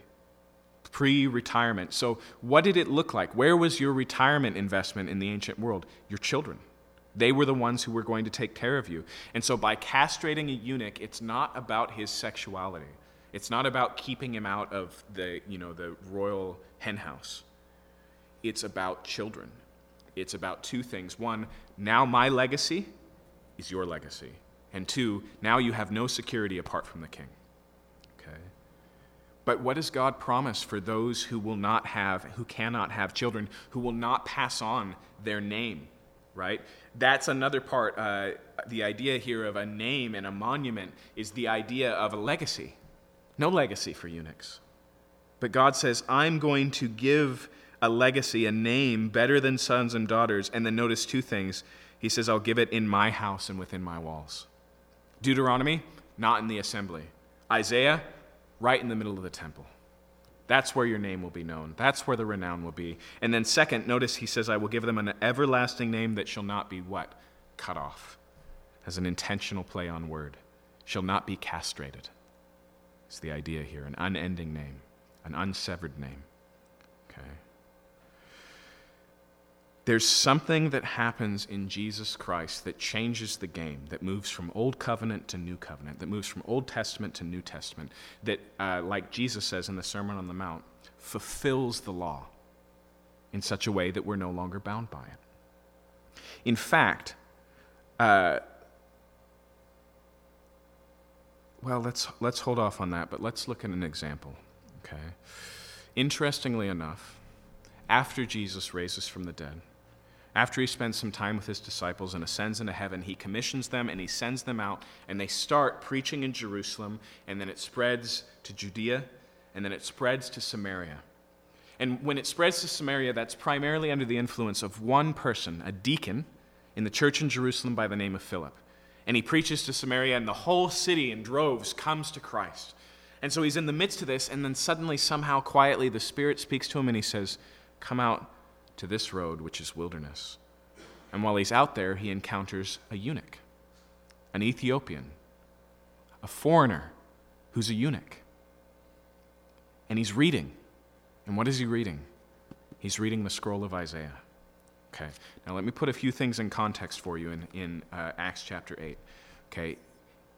pre retirement. So, what did it look like? Where was your retirement investment in the ancient world? Your children. They were the ones who were going to take care of you. And so, by castrating a eunuch, it's not about his sexuality. It's not about keeping him out of the, you know, the royal henhouse. It's about children. It's about two things. One, now my legacy is your legacy. And two, now you have no security apart from the king. Okay? But what does God promise for those who will not have, who cannot have children, who will not pass on their name? Right? That's another part. Uh, the idea here of a name and a monument is the idea of a legacy. No legacy for eunuchs. But God says, I'm going to give a legacy, a name better than sons and daughters. And then notice two things. He says, I'll give it in my house and within my walls. Deuteronomy, not in the assembly. Isaiah, right in the middle of the temple. That's where your name will be known. That's where the renown will be. And then, second, notice he says, I will give them an everlasting name that shall not be what? Cut off. As an intentional play on word. Shall not be castrated. It's the idea here an unending name, an unsevered name. There's something that happens in Jesus Christ that changes the game, that moves from Old Covenant to New Covenant, that moves from Old Testament to New Testament, that, uh, like Jesus says in the Sermon on the Mount, fulfills the law in such a way that we're no longer bound by it. In fact, uh, well, let's, let's hold off on that, but let's look at an example. Okay? Interestingly enough, after Jesus raises from the dead, after he spends some time with his disciples and ascends into heaven, he commissions them and he sends them out, and they start preaching in Jerusalem, and then it spreads to Judea, and then it spreads to Samaria. And when it spreads to Samaria, that's primarily under the influence of one person, a deacon, in the church in Jerusalem by the name of Philip and he preaches to Samaria, and the whole city in droves comes to Christ. And so he's in the midst of this, and then suddenly, somehow, quietly, the Spirit speaks to him and he says, Come out to this road, which is wilderness. And while he's out there, he encounters a eunuch, an Ethiopian, a foreigner who's a eunuch. And he's reading. And what is he reading? He's reading the scroll of Isaiah. Okay, now let me put a few things in context for you in, in uh, Acts chapter 8. Okay,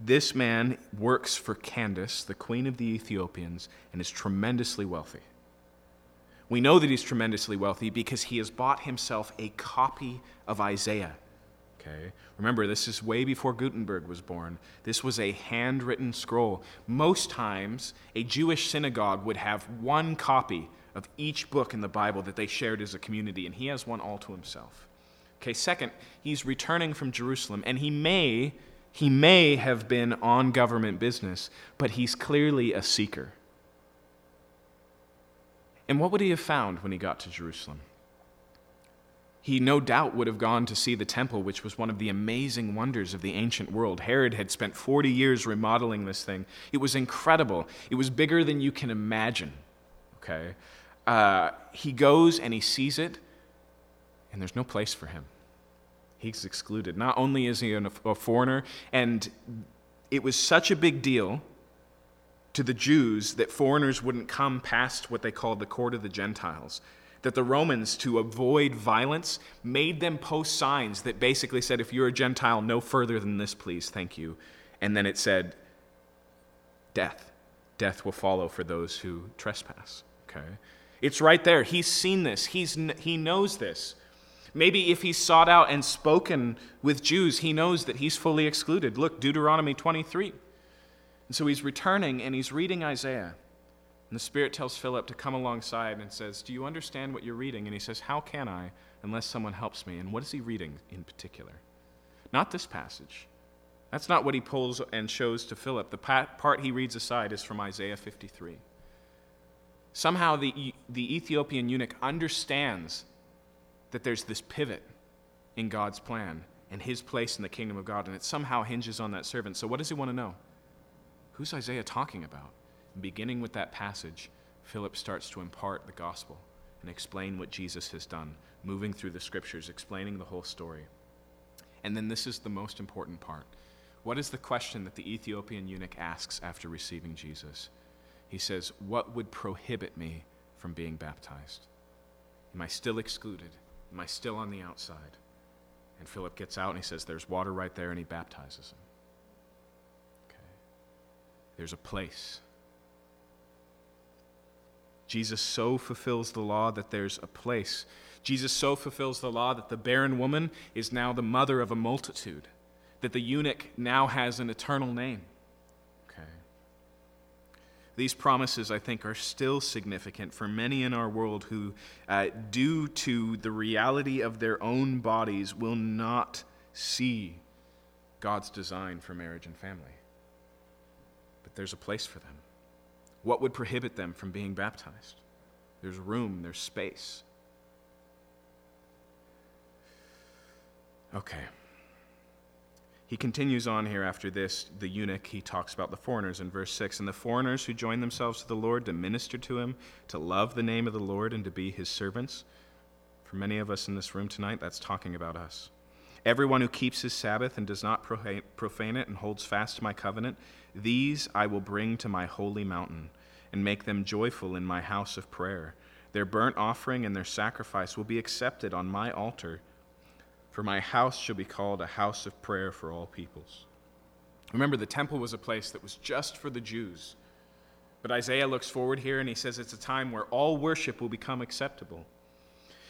this man works for Candace, the queen of the Ethiopians, and is tremendously wealthy. We know that he's tremendously wealthy because he has bought himself a copy of Isaiah. Okay? Remember, this is way before Gutenberg was born. This was a handwritten scroll. Most times, a Jewish synagogue would have one copy of each book in the Bible that they shared as a community, and he has one all to himself. Okay, second, he's returning from Jerusalem, and he may he may have been on government business, but he's clearly a seeker. And what would he have found when he got to Jerusalem? He no doubt would have gone to see the temple, which was one of the amazing wonders of the ancient world. Herod had spent 40 years remodeling this thing. It was incredible. It was bigger than you can imagine. Okay? uh, he goes and he sees it, and there's no place for him. He's excluded. Not only is he a foreigner, and it was such a big deal to the Jews that foreigners wouldn't come past what they called the court of the Gentiles, that the Romans, to avoid violence, made them post signs that basically said, if you're a Gentile, no further than this, please, thank you. And then it said, death. Death will follow for those who trespass. Okay? It's right there. He's seen this, He's, he knows this. Maybe if he's sought out and spoken with Jews, he knows that he's fully excluded. Look, Deuteronomy 23. And so he's returning and he's reading Isaiah. And the Spirit tells Philip to come alongside and says, Do you understand what you're reading? And he says, How can I unless someone helps me? And what is he reading in particular? Not this passage. That's not what he pulls and shows to Philip. The part he reads aside is from Isaiah 53. Somehow the, the Ethiopian eunuch understands that there's this pivot in God's plan and his place in the kingdom of God, and it somehow hinges on that servant. So, what does he want to know? Who's Isaiah talking about? And beginning with that passage, Philip starts to impart the gospel and explain what Jesus has done, moving through the scriptures, explaining the whole story. And then this is the most important part. What is the question that the Ethiopian eunuch asks after receiving Jesus? He says, What would prohibit me from being baptized? Am I still excluded? Am I still on the outside? And Philip gets out and he says, There's water right there, and he baptizes him. There's a place. Jesus so fulfills the law that there's a place. Jesus so fulfills the law that the barren woman is now the mother of a multitude, that the eunuch now has an eternal name. Okay. These promises, I think, are still significant for many in our world who, uh, due to the reality of their own bodies, will not see God's design for marriage and family. There's a place for them. What would prohibit them from being baptized? There's room, there's space. Okay. He continues on here after this, the eunuch, he talks about the foreigners in verse 6. And the foreigners who join themselves to the Lord to minister to him, to love the name of the Lord, and to be his servants. For many of us in this room tonight, that's talking about us. Everyone who keeps his Sabbath and does not profane it and holds fast to my covenant, these I will bring to my holy mountain and make them joyful in my house of prayer. Their burnt offering and their sacrifice will be accepted on my altar for my house shall be called a house of prayer for all peoples. Remember, the temple was a place that was just for the Jews. But Isaiah looks forward here and he says it's a time where all worship will become acceptable.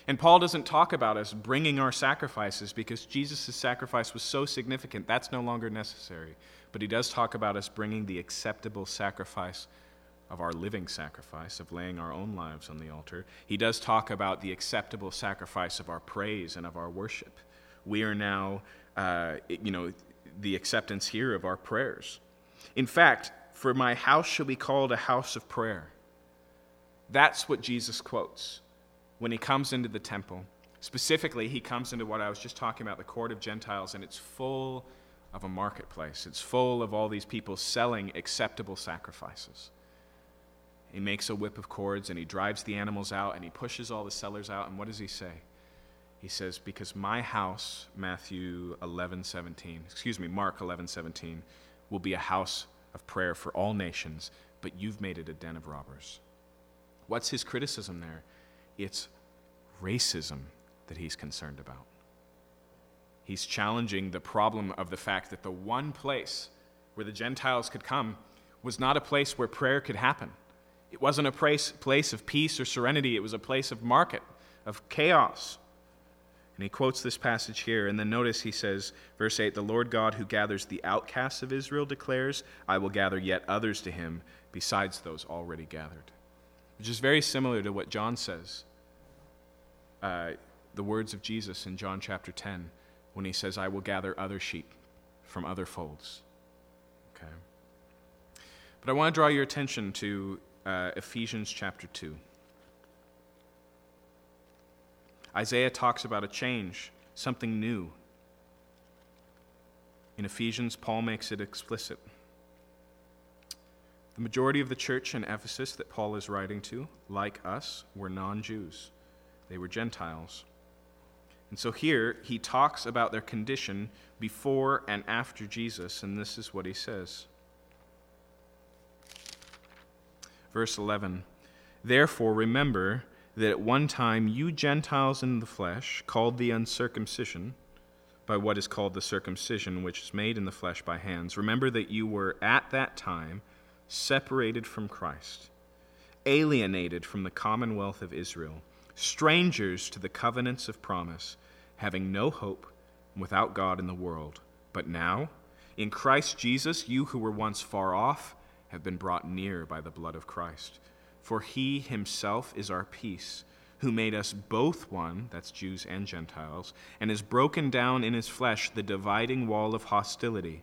And Paul doesn't talk about us bringing our sacrifices because Jesus' sacrifice was so significant, that's no longer necessary. But he does talk about us bringing the acceptable sacrifice of our living sacrifice, of laying our own lives on the altar. He does talk about the acceptable sacrifice of our praise and of our worship we are now, uh, you know, the acceptance here of our prayers. In fact, for my house shall be called a house of prayer. That's what Jesus quotes when he comes into the temple. Specifically, he comes into what I was just talking about, the court of Gentiles, and it's full of a marketplace. It's full of all these people selling acceptable sacrifices. He makes a whip of cords and he drives the animals out and he pushes all the sellers out. And what does he say? he says, Because my house, Matthew 11, 17, excuse me, Mark 11, 17, will be a house of prayer for all nations, but you've made it a den of robbers. What's his criticism there? It's racism that he's concerned about. He's challenging the problem of the fact that the one place where the Gentiles could come was not a place where prayer could happen. It wasn't a place, place of peace or serenity, it was a place of market, of chaos. And he quotes this passage here, and then notice he says, verse 8 The Lord God who gathers the outcasts of Israel declares, I will gather yet others to him besides those already gathered. Which is very similar to what John says, uh, the words of Jesus in John chapter 10, when he says, I will gather other sheep from other folds. Okay? But I want to draw your attention to uh, Ephesians chapter 2. Isaiah talks about a change, something new. In Ephesians, Paul makes it explicit. The majority of the church in Ephesus that Paul is writing to, like us, were non Jews. They were Gentiles. And so here he talks about their condition before and after Jesus, and this is what he says. Verse 11 Therefore, remember that at one time you Gentiles in the flesh, called the uncircumcision, by what is called the circumcision, which is made in the flesh by hands, remember that you were at that time separated from Christ, alienated from the commonwealth of Israel, strangers to the covenants of promise, having no hope, without God in the world. But now, in Christ Jesus, you who were once far off have been brought near by the blood of Christ. For he himself is our peace, who made us both one, that's Jews and Gentiles, and has broken down in his flesh the dividing wall of hostility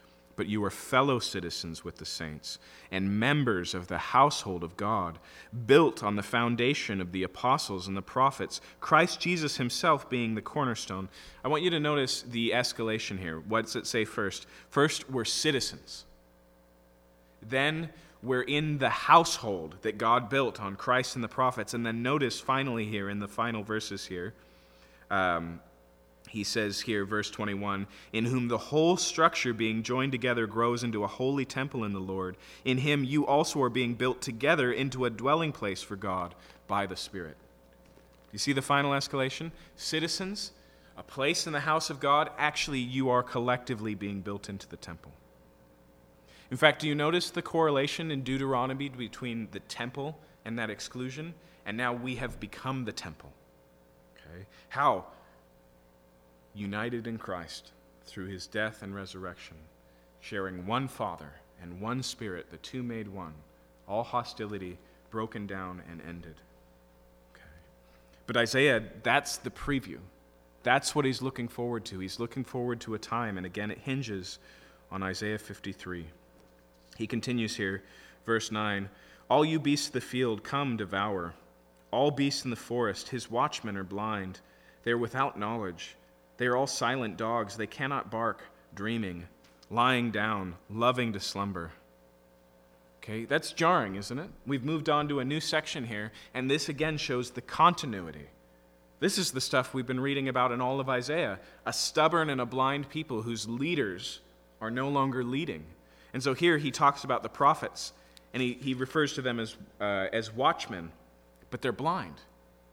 but you are fellow citizens with the saints, and members of the household of God, built on the foundation of the apostles and the prophets, Christ Jesus himself being the cornerstone. I want you to notice the escalation here. What's it say first? First, we're citizens. Then, we're in the household that God built on Christ and the prophets. And then notice finally here in the final verses here, um, he says here, verse 21 In whom the whole structure being joined together grows into a holy temple in the Lord. In him you also are being built together into a dwelling place for God by the Spirit. You see the final escalation? Citizens, a place in the house of God, actually, you are collectively being built into the temple. In fact, do you notice the correlation in Deuteronomy between the temple and that exclusion? And now we have become the temple. Okay? How? United in Christ through his death and resurrection, sharing one Father and one Spirit, the two made one, all hostility broken down and ended. Okay. But Isaiah, that's the preview. That's what he's looking forward to. He's looking forward to a time, and again, it hinges on Isaiah 53. He continues here, verse 9 All you beasts of the field, come devour. All beasts in the forest, his watchmen are blind. They are without knowledge. They are all silent dogs. They cannot bark, dreaming, lying down, loving to slumber. Okay, that's jarring, isn't it? We've moved on to a new section here, and this again shows the continuity. This is the stuff we've been reading about in all of Isaiah a stubborn and a blind people whose leaders are no longer leading. And so here he talks about the prophets, and he, he refers to them as, uh, as watchmen, but they're blind,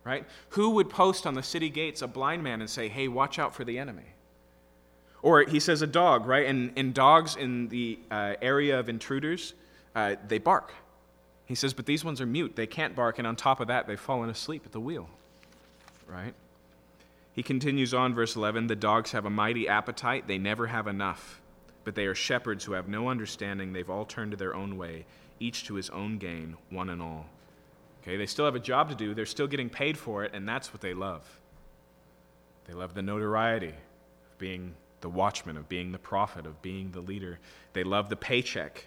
right? Who would post on the city gates a blind man and say, hey, watch out for the enemy? Or he says a dog, right? And, and dogs in the uh, area of intruders, uh, they bark. He says, but these ones are mute. They can't bark, and on top of that, they've fallen asleep at the wheel, right? He continues on, verse 11 The dogs have a mighty appetite, they never have enough. But they are shepherds who have no understanding. They've all turned to their own way, each to his own gain, one and all. Okay, they still have a job to do. They're still getting paid for it, and that's what they love. They love the notoriety of being the watchman, of being the prophet, of being the leader. They love the paycheck.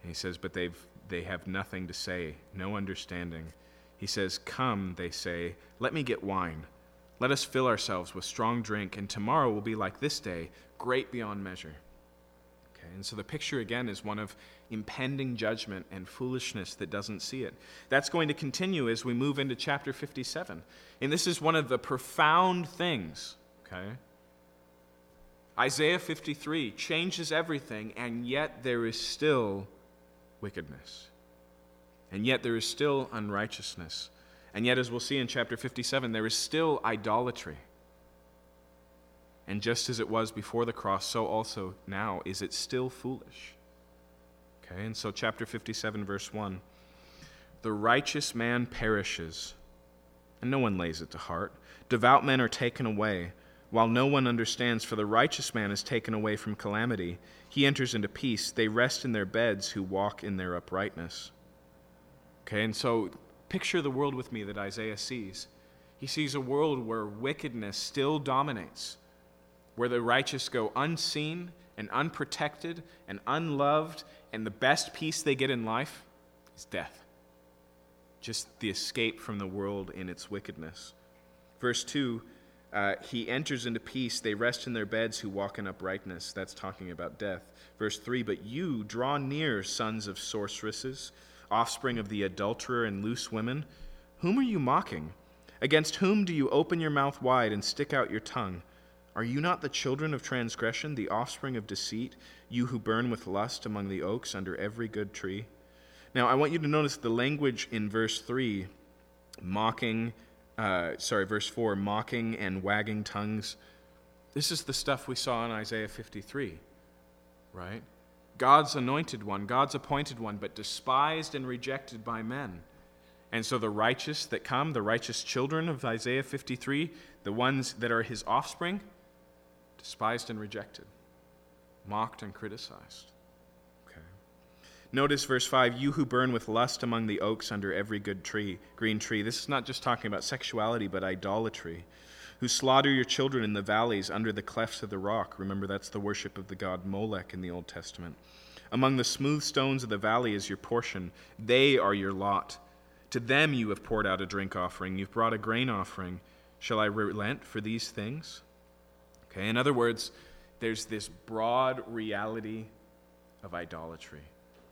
And he says, but they've, they have nothing to say, no understanding. He says, Come, they say, let me get wine. Let us fill ourselves with strong drink, and tomorrow will be like this day, great beyond measure. Okay, and so the picture again is one of impending judgment and foolishness that doesn't see it. That's going to continue as we move into chapter 57. And this is one of the profound things, okay? Isaiah 53 changes everything, and yet there is still wickedness. And yet there is still unrighteousness. And yet, as we'll see in chapter 57, there is still idolatry. And just as it was before the cross, so also now is it still foolish. Okay, and so chapter 57, verse 1 The righteous man perishes, and no one lays it to heart. Devout men are taken away, while no one understands, for the righteous man is taken away from calamity. He enters into peace. They rest in their beds who walk in their uprightness. Okay, and so picture the world with me that Isaiah sees. He sees a world where wickedness still dominates where the righteous go unseen and unprotected and unloved, and the best peace they get in life is death. just the escape from the world in its wickedness. Verse 2 uh, He enters into peace. They rest in their beds who walk in uprightness. That's talking about death. Verse 3 But you draw near, sons of sorceresses, offspring of the adulterer and loose women. Whom are you mocking? Against whom do you open your mouth wide and stick out your tongue? Are you not the children of transgression, the offspring of deceit, you who burn with lust among the oaks under every good tree? Now, I want you to notice the language in verse 3 mocking, uh, sorry, verse 4 mocking and wagging tongues. This is the stuff we saw in Isaiah 53, right? God's anointed one, God's appointed one, but despised and rejected by men. And so the righteous that come, the righteous children of Isaiah 53, the ones that are his offspring, despised and rejected, mocked and criticized. Notice verse 5 You who burn with lust among the oaks under every good tree, green tree. This is not just talking about sexuality, but idolatry. Who slaughter your children in the valleys under the clefts of the rock. Remember, that's the worship of the god Molech in the Old Testament. Among the smooth stones of the valley is your portion, they are your lot. To them you have poured out a drink offering, you've brought a grain offering. Shall I relent for these things? Okay, in other words, there's this broad reality of idolatry,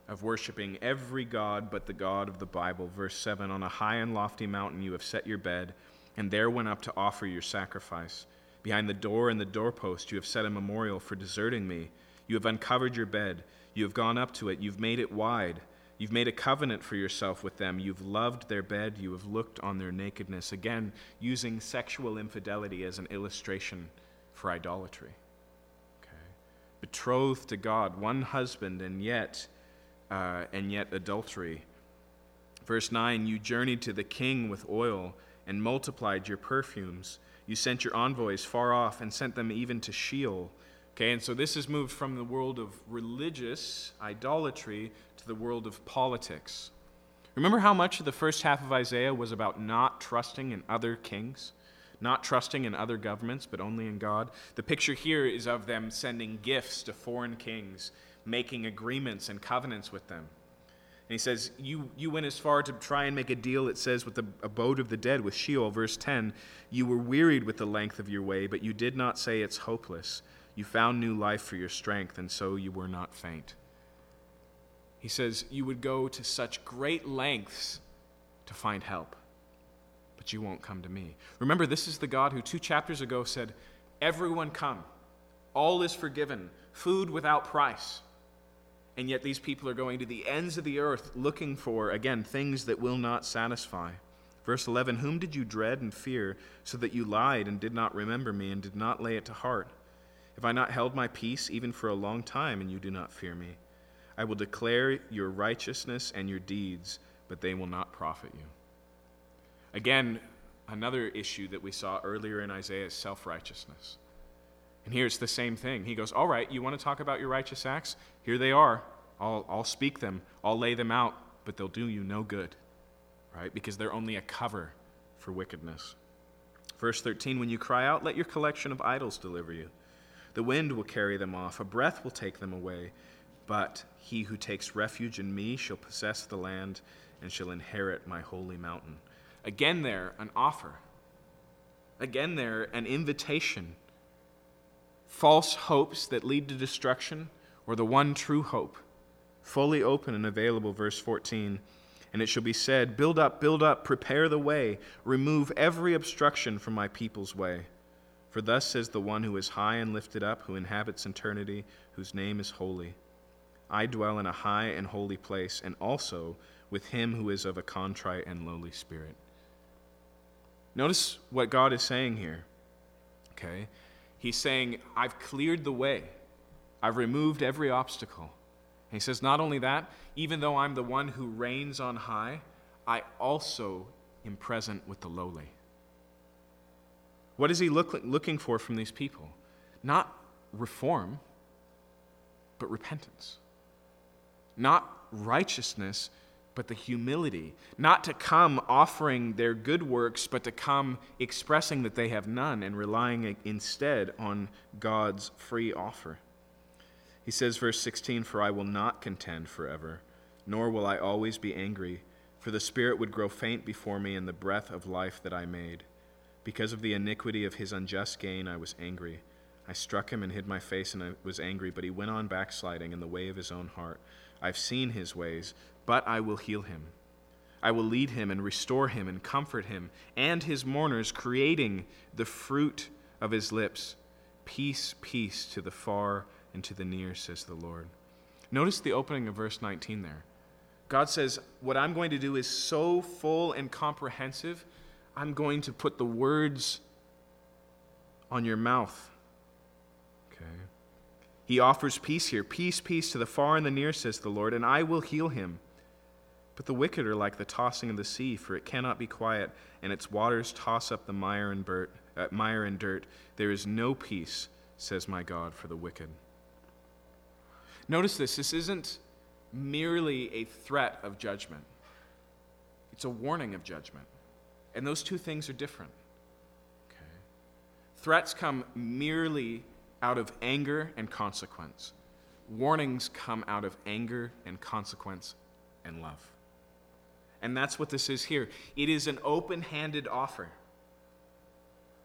of worshiping every God but the God of the Bible. Verse 7 On a high and lofty mountain you have set your bed, and there went up to offer your sacrifice. Behind the door and the doorpost you have set a memorial for deserting me. You have uncovered your bed, you have gone up to it, you've made it wide. You've made a covenant for yourself with them. You've loved their bed. You have looked on their nakedness. Again, using sexual infidelity as an illustration for idolatry. Okay. Betrothed to God, one husband, and yet, uh, and yet adultery. Verse 9 You journeyed to the king with oil and multiplied your perfumes. You sent your envoys far off and sent them even to Sheol. Okay, and so this has moved from the world of religious idolatry to the world of politics. Remember how much of the first half of Isaiah was about not trusting in other kings, not trusting in other governments, but only in God? The picture here is of them sending gifts to foreign kings, making agreements and covenants with them. And he says, you, you went as far to try and make a deal, it says, with the abode of the dead, with Sheol. Verse 10 You were wearied with the length of your way, but you did not say it's hopeless. You found new life for your strength, and so you were not faint. He says, You would go to such great lengths to find help, but you won't come to me. Remember, this is the God who two chapters ago said, Everyone come, all is forgiven, food without price. And yet these people are going to the ends of the earth looking for, again, things that will not satisfy. Verse 11 Whom did you dread and fear, so that you lied and did not remember me and did not lay it to heart? Have I not held my peace even for a long time, and you do not fear me? I will declare your righteousness and your deeds, but they will not profit you. Again, another issue that we saw earlier in Isaiah is self righteousness. And here it's the same thing. He goes, All right, you want to talk about your righteous acts? Here they are. I'll, I'll speak them, I'll lay them out, but they'll do you no good, right? Because they're only a cover for wickedness. Verse 13 When you cry out, let your collection of idols deliver you. The wind will carry them off, a breath will take them away. But he who takes refuge in me shall possess the land and shall inherit my holy mountain. Again, there, an offer. Again, there, an invitation. False hopes that lead to destruction, or the one true hope, fully open and available. Verse 14. And it shall be said, Build up, build up, prepare the way, remove every obstruction from my people's way. For thus says the one who is high and lifted up, who inhabits eternity, whose name is holy. I dwell in a high and holy place, and also with him who is of a contrite and lowly spirit. Notice what God is saying here. Okay? He's saying, I've cleared the way, I've removed every obstacle. And he says, Not only that, even though I'm the one who reigns on high, I also am present with the lowly. What is he look, looking for from these people? Not reform, but repentance. Not righteousness, but the humility. Not to come offering their good works, but to come expressing that they have none and relying instead on God's free offer. He says, verse 16, For I will not contend forever, nor will I always be angry. For the Spirit would grow faint before me in the breath of life that I made. Because of the iniquity of his unjust gain, I was angry. I struck him and hid my face, and I was angry, but he went on backsliding in the way of his own heart. I've seen his ways, but I will heal him. I will lead him and restore him and comfort him and his mourners, creating the fruit of his lips. Peace, peace to the far and to the near, says the Lord. Notice the opening of verse 19 there. God says, What I'm going to do is so full and comprehensive, I'm going to put the words on your mouth. Okay. He offers peace here. Peace, peace to the far and the near, says the Lord, and I will heal him. But the wicked are like the tossing of the sea, for it cannot be quiet, and its waters toss up the mire and, uh, mire and dirt. There is no peace, says my God, for the wicked. Notice this this isn't merely a threat of judgment, it's a warning of judgment. And those two things are different. Okay? Threats come merely out of anger and consequence, warnings come out of anger and consequence and love. And that's what this is here. It is an open handed offer.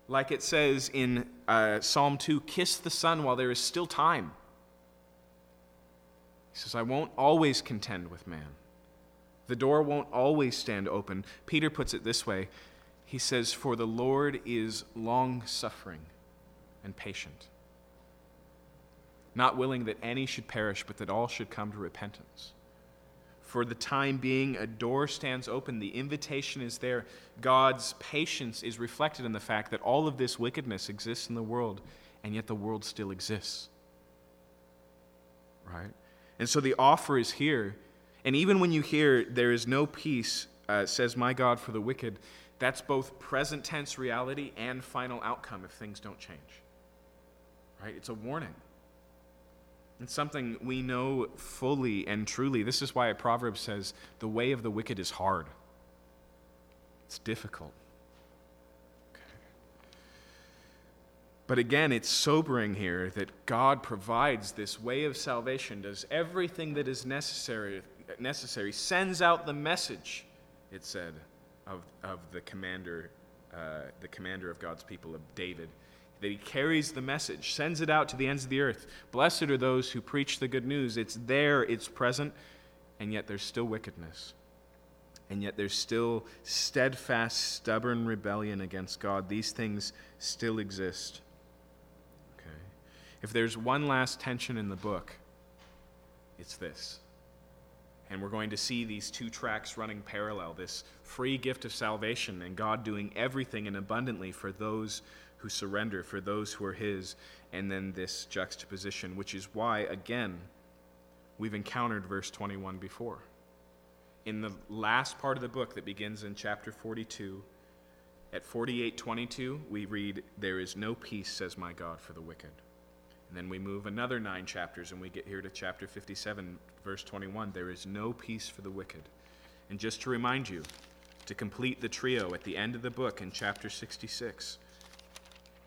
Like it says in uh, Psalm 2 kiss the Son while there is still time. He says, I won't always contend with man. The door won't always stand open. Peter puts it this way He says, For the Lord is long suffering and patient, not willing that any should perish, but that all should come to repentance. For the time being, a door stands open. The invitation is there. God's patience is reflected in the fact that all of this wickedness exists in the world, and yet the world still exists. Right? And so the offer is here. And even when you hear, there is no peace, uh, says my God, for the wicked, that's both present tense reality and final outcome if things don't change. Right? It's a warning. It's something we know fully and truly. This is why a proverb says, the way of the wicked is hard, it's difficult. But again, it's sobering here that God provides this way of salvation, does everything that is necessary, necessary sends out the message, it said, of, of the commander, uh, the commander of God's people, of David, that he carries the message, sends it out to the ends of the earth. Blessed are those who preach the good news. It's there, it's present, and yet there's still wickedness. And yet there's still steadfast, stubborn rebellion against God. These things still exist. Okay. If there's one last tension in the book, it's this. And we're going to see these two tracks running parallel this free gift of salvation and God doing everything and abundantly for those who surrender, for those who are His, and then this juxtaposition, which is why, again, we've encountered verse 21 before. In the last part of the book that begins in chapter 42, at 48:22, we read, There is no peace, says my God, for the wicked. And then we move another nine chapters and we get here to chapter 57, verse 21. There is no peace for the wicked. And just to remind you, to complete the trio at the end of the book in chapter 66.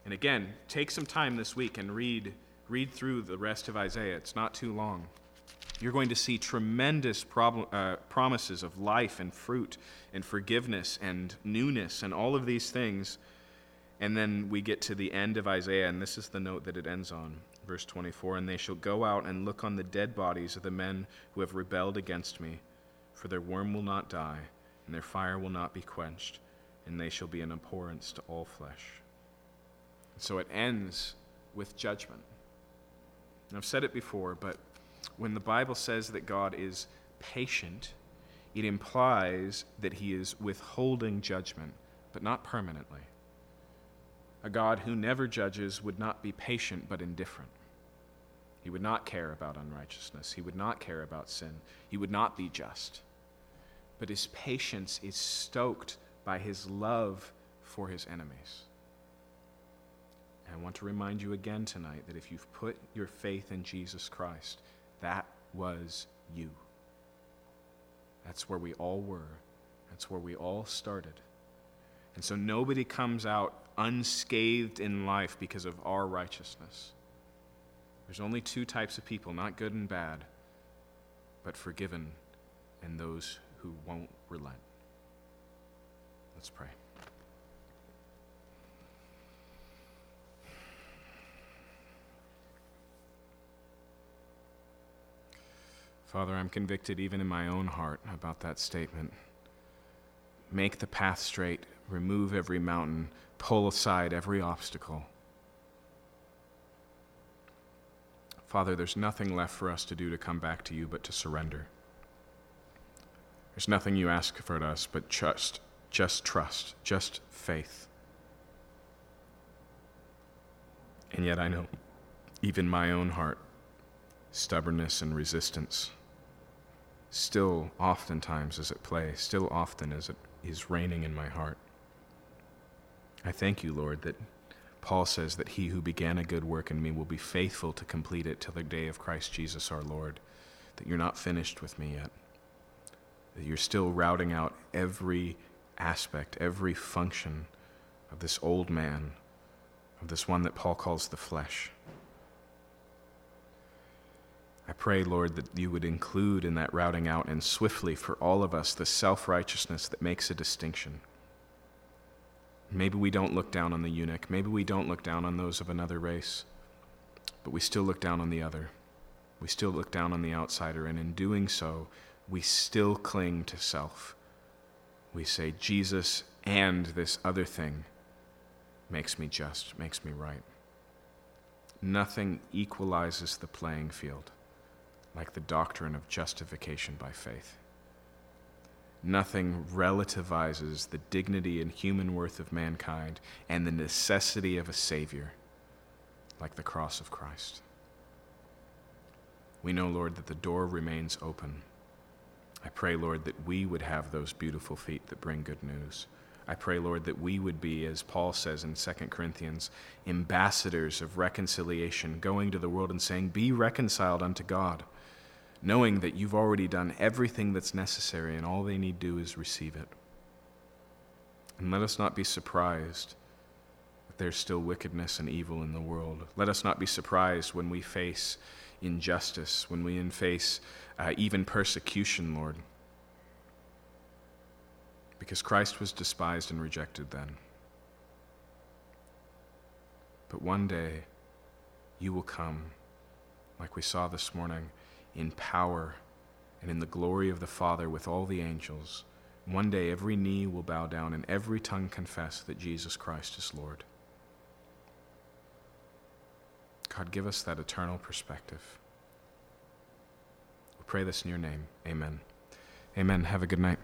And again, take some time this week and read, read through the rest of Isaiah. It's not too long. You're going to see tremendous problem, uh, promises of life and fruit and forgiveness and newness and all of these things. And then we get to the end of Isaiah, and this is the note that it ends on. Verse 24 And they shall go out and look on the dead bodies of the men who have rebelled against me, for their worm will not die, and their fire will not be quenched, and they shall be an abhorrence to all flesh. So it ends with judgment. And I've said it before, but when the Bible says that God is patient, it implies that he is withholding judgment, but not permanently. A God who never judges would not be patient but indifferent. He would not care about unrighteousness. He would not care about sin. He would not be just. But his patience is stoked by his love for his enemies. And I want to remind you again tonight that if you've put your faith in Jesus Christ, that was you. That's where we all were. That's where we all started. And so nobody comes out unscathed in life because of our righteousness. There's only two types of people, not good and bad, but forgiven and those who won't relent. Let's pray. Father, I'm convicted even in my own heart about that statement. Make the path straight, remove every mountain, pull aside every obstacle. Father, there's nothing left for us to do to come back to you but to surrender. There's nothing you ask for us but just, just trust, just faith. And yet I know even my own heart, stubbornness and resistance still oftentimes is at play, still often as it is reigning in my heart. I thank you, Lord, that Paul says that he who began a good work in me will be faithful to complete it till the day of Christ Jesus our Lord, that you're not finished with me yet, that you're still routing out every aspect, every function of this old man, of this one that Paul calls the flesh. I pray, Lord, that you would include in that routing out and swiftly for all of us the self righteousness that makes a distinction. Maybe we don't look down on the eunuch. Maybe we don't look down on those of another race. But we still look down on the other. We still look down on the outsider. And in doing so, we still cling to self. We say, Jesus and this other thing makes me just, makes me right. Nothing equalizes the playing field like the doctrine of justification by faith. Nothing relativizes the dignity and human worth of mankind and the necessity of a Savior like the cross of Christ. We know, Lord, that the door remains open. I pray, Lord, that we would have those beautiful feet that bring good news. I pray, Lord, that we would be, as Paul says in 2 Corinthians, ambassadors of reconciliation, going to the world and saying, Be reconciled unto God knowing that you've already done everything that's necessary and all they need do is receive it. And let us not be surprised that there's still wickedness and evil in the world. Let us not be surprised when we face injustice, when we face uh, even persecution, Lord. Because Christ was despised and rejected then. But one day, you will come, like we saw this morning in power and in the glory of the Father with all the angels. One day every knee will bow down and every tongue confess that Jesus Christ is Lord. God, give us that eternal perspective. We pray this in your name. Amen. Amen. Have a good night.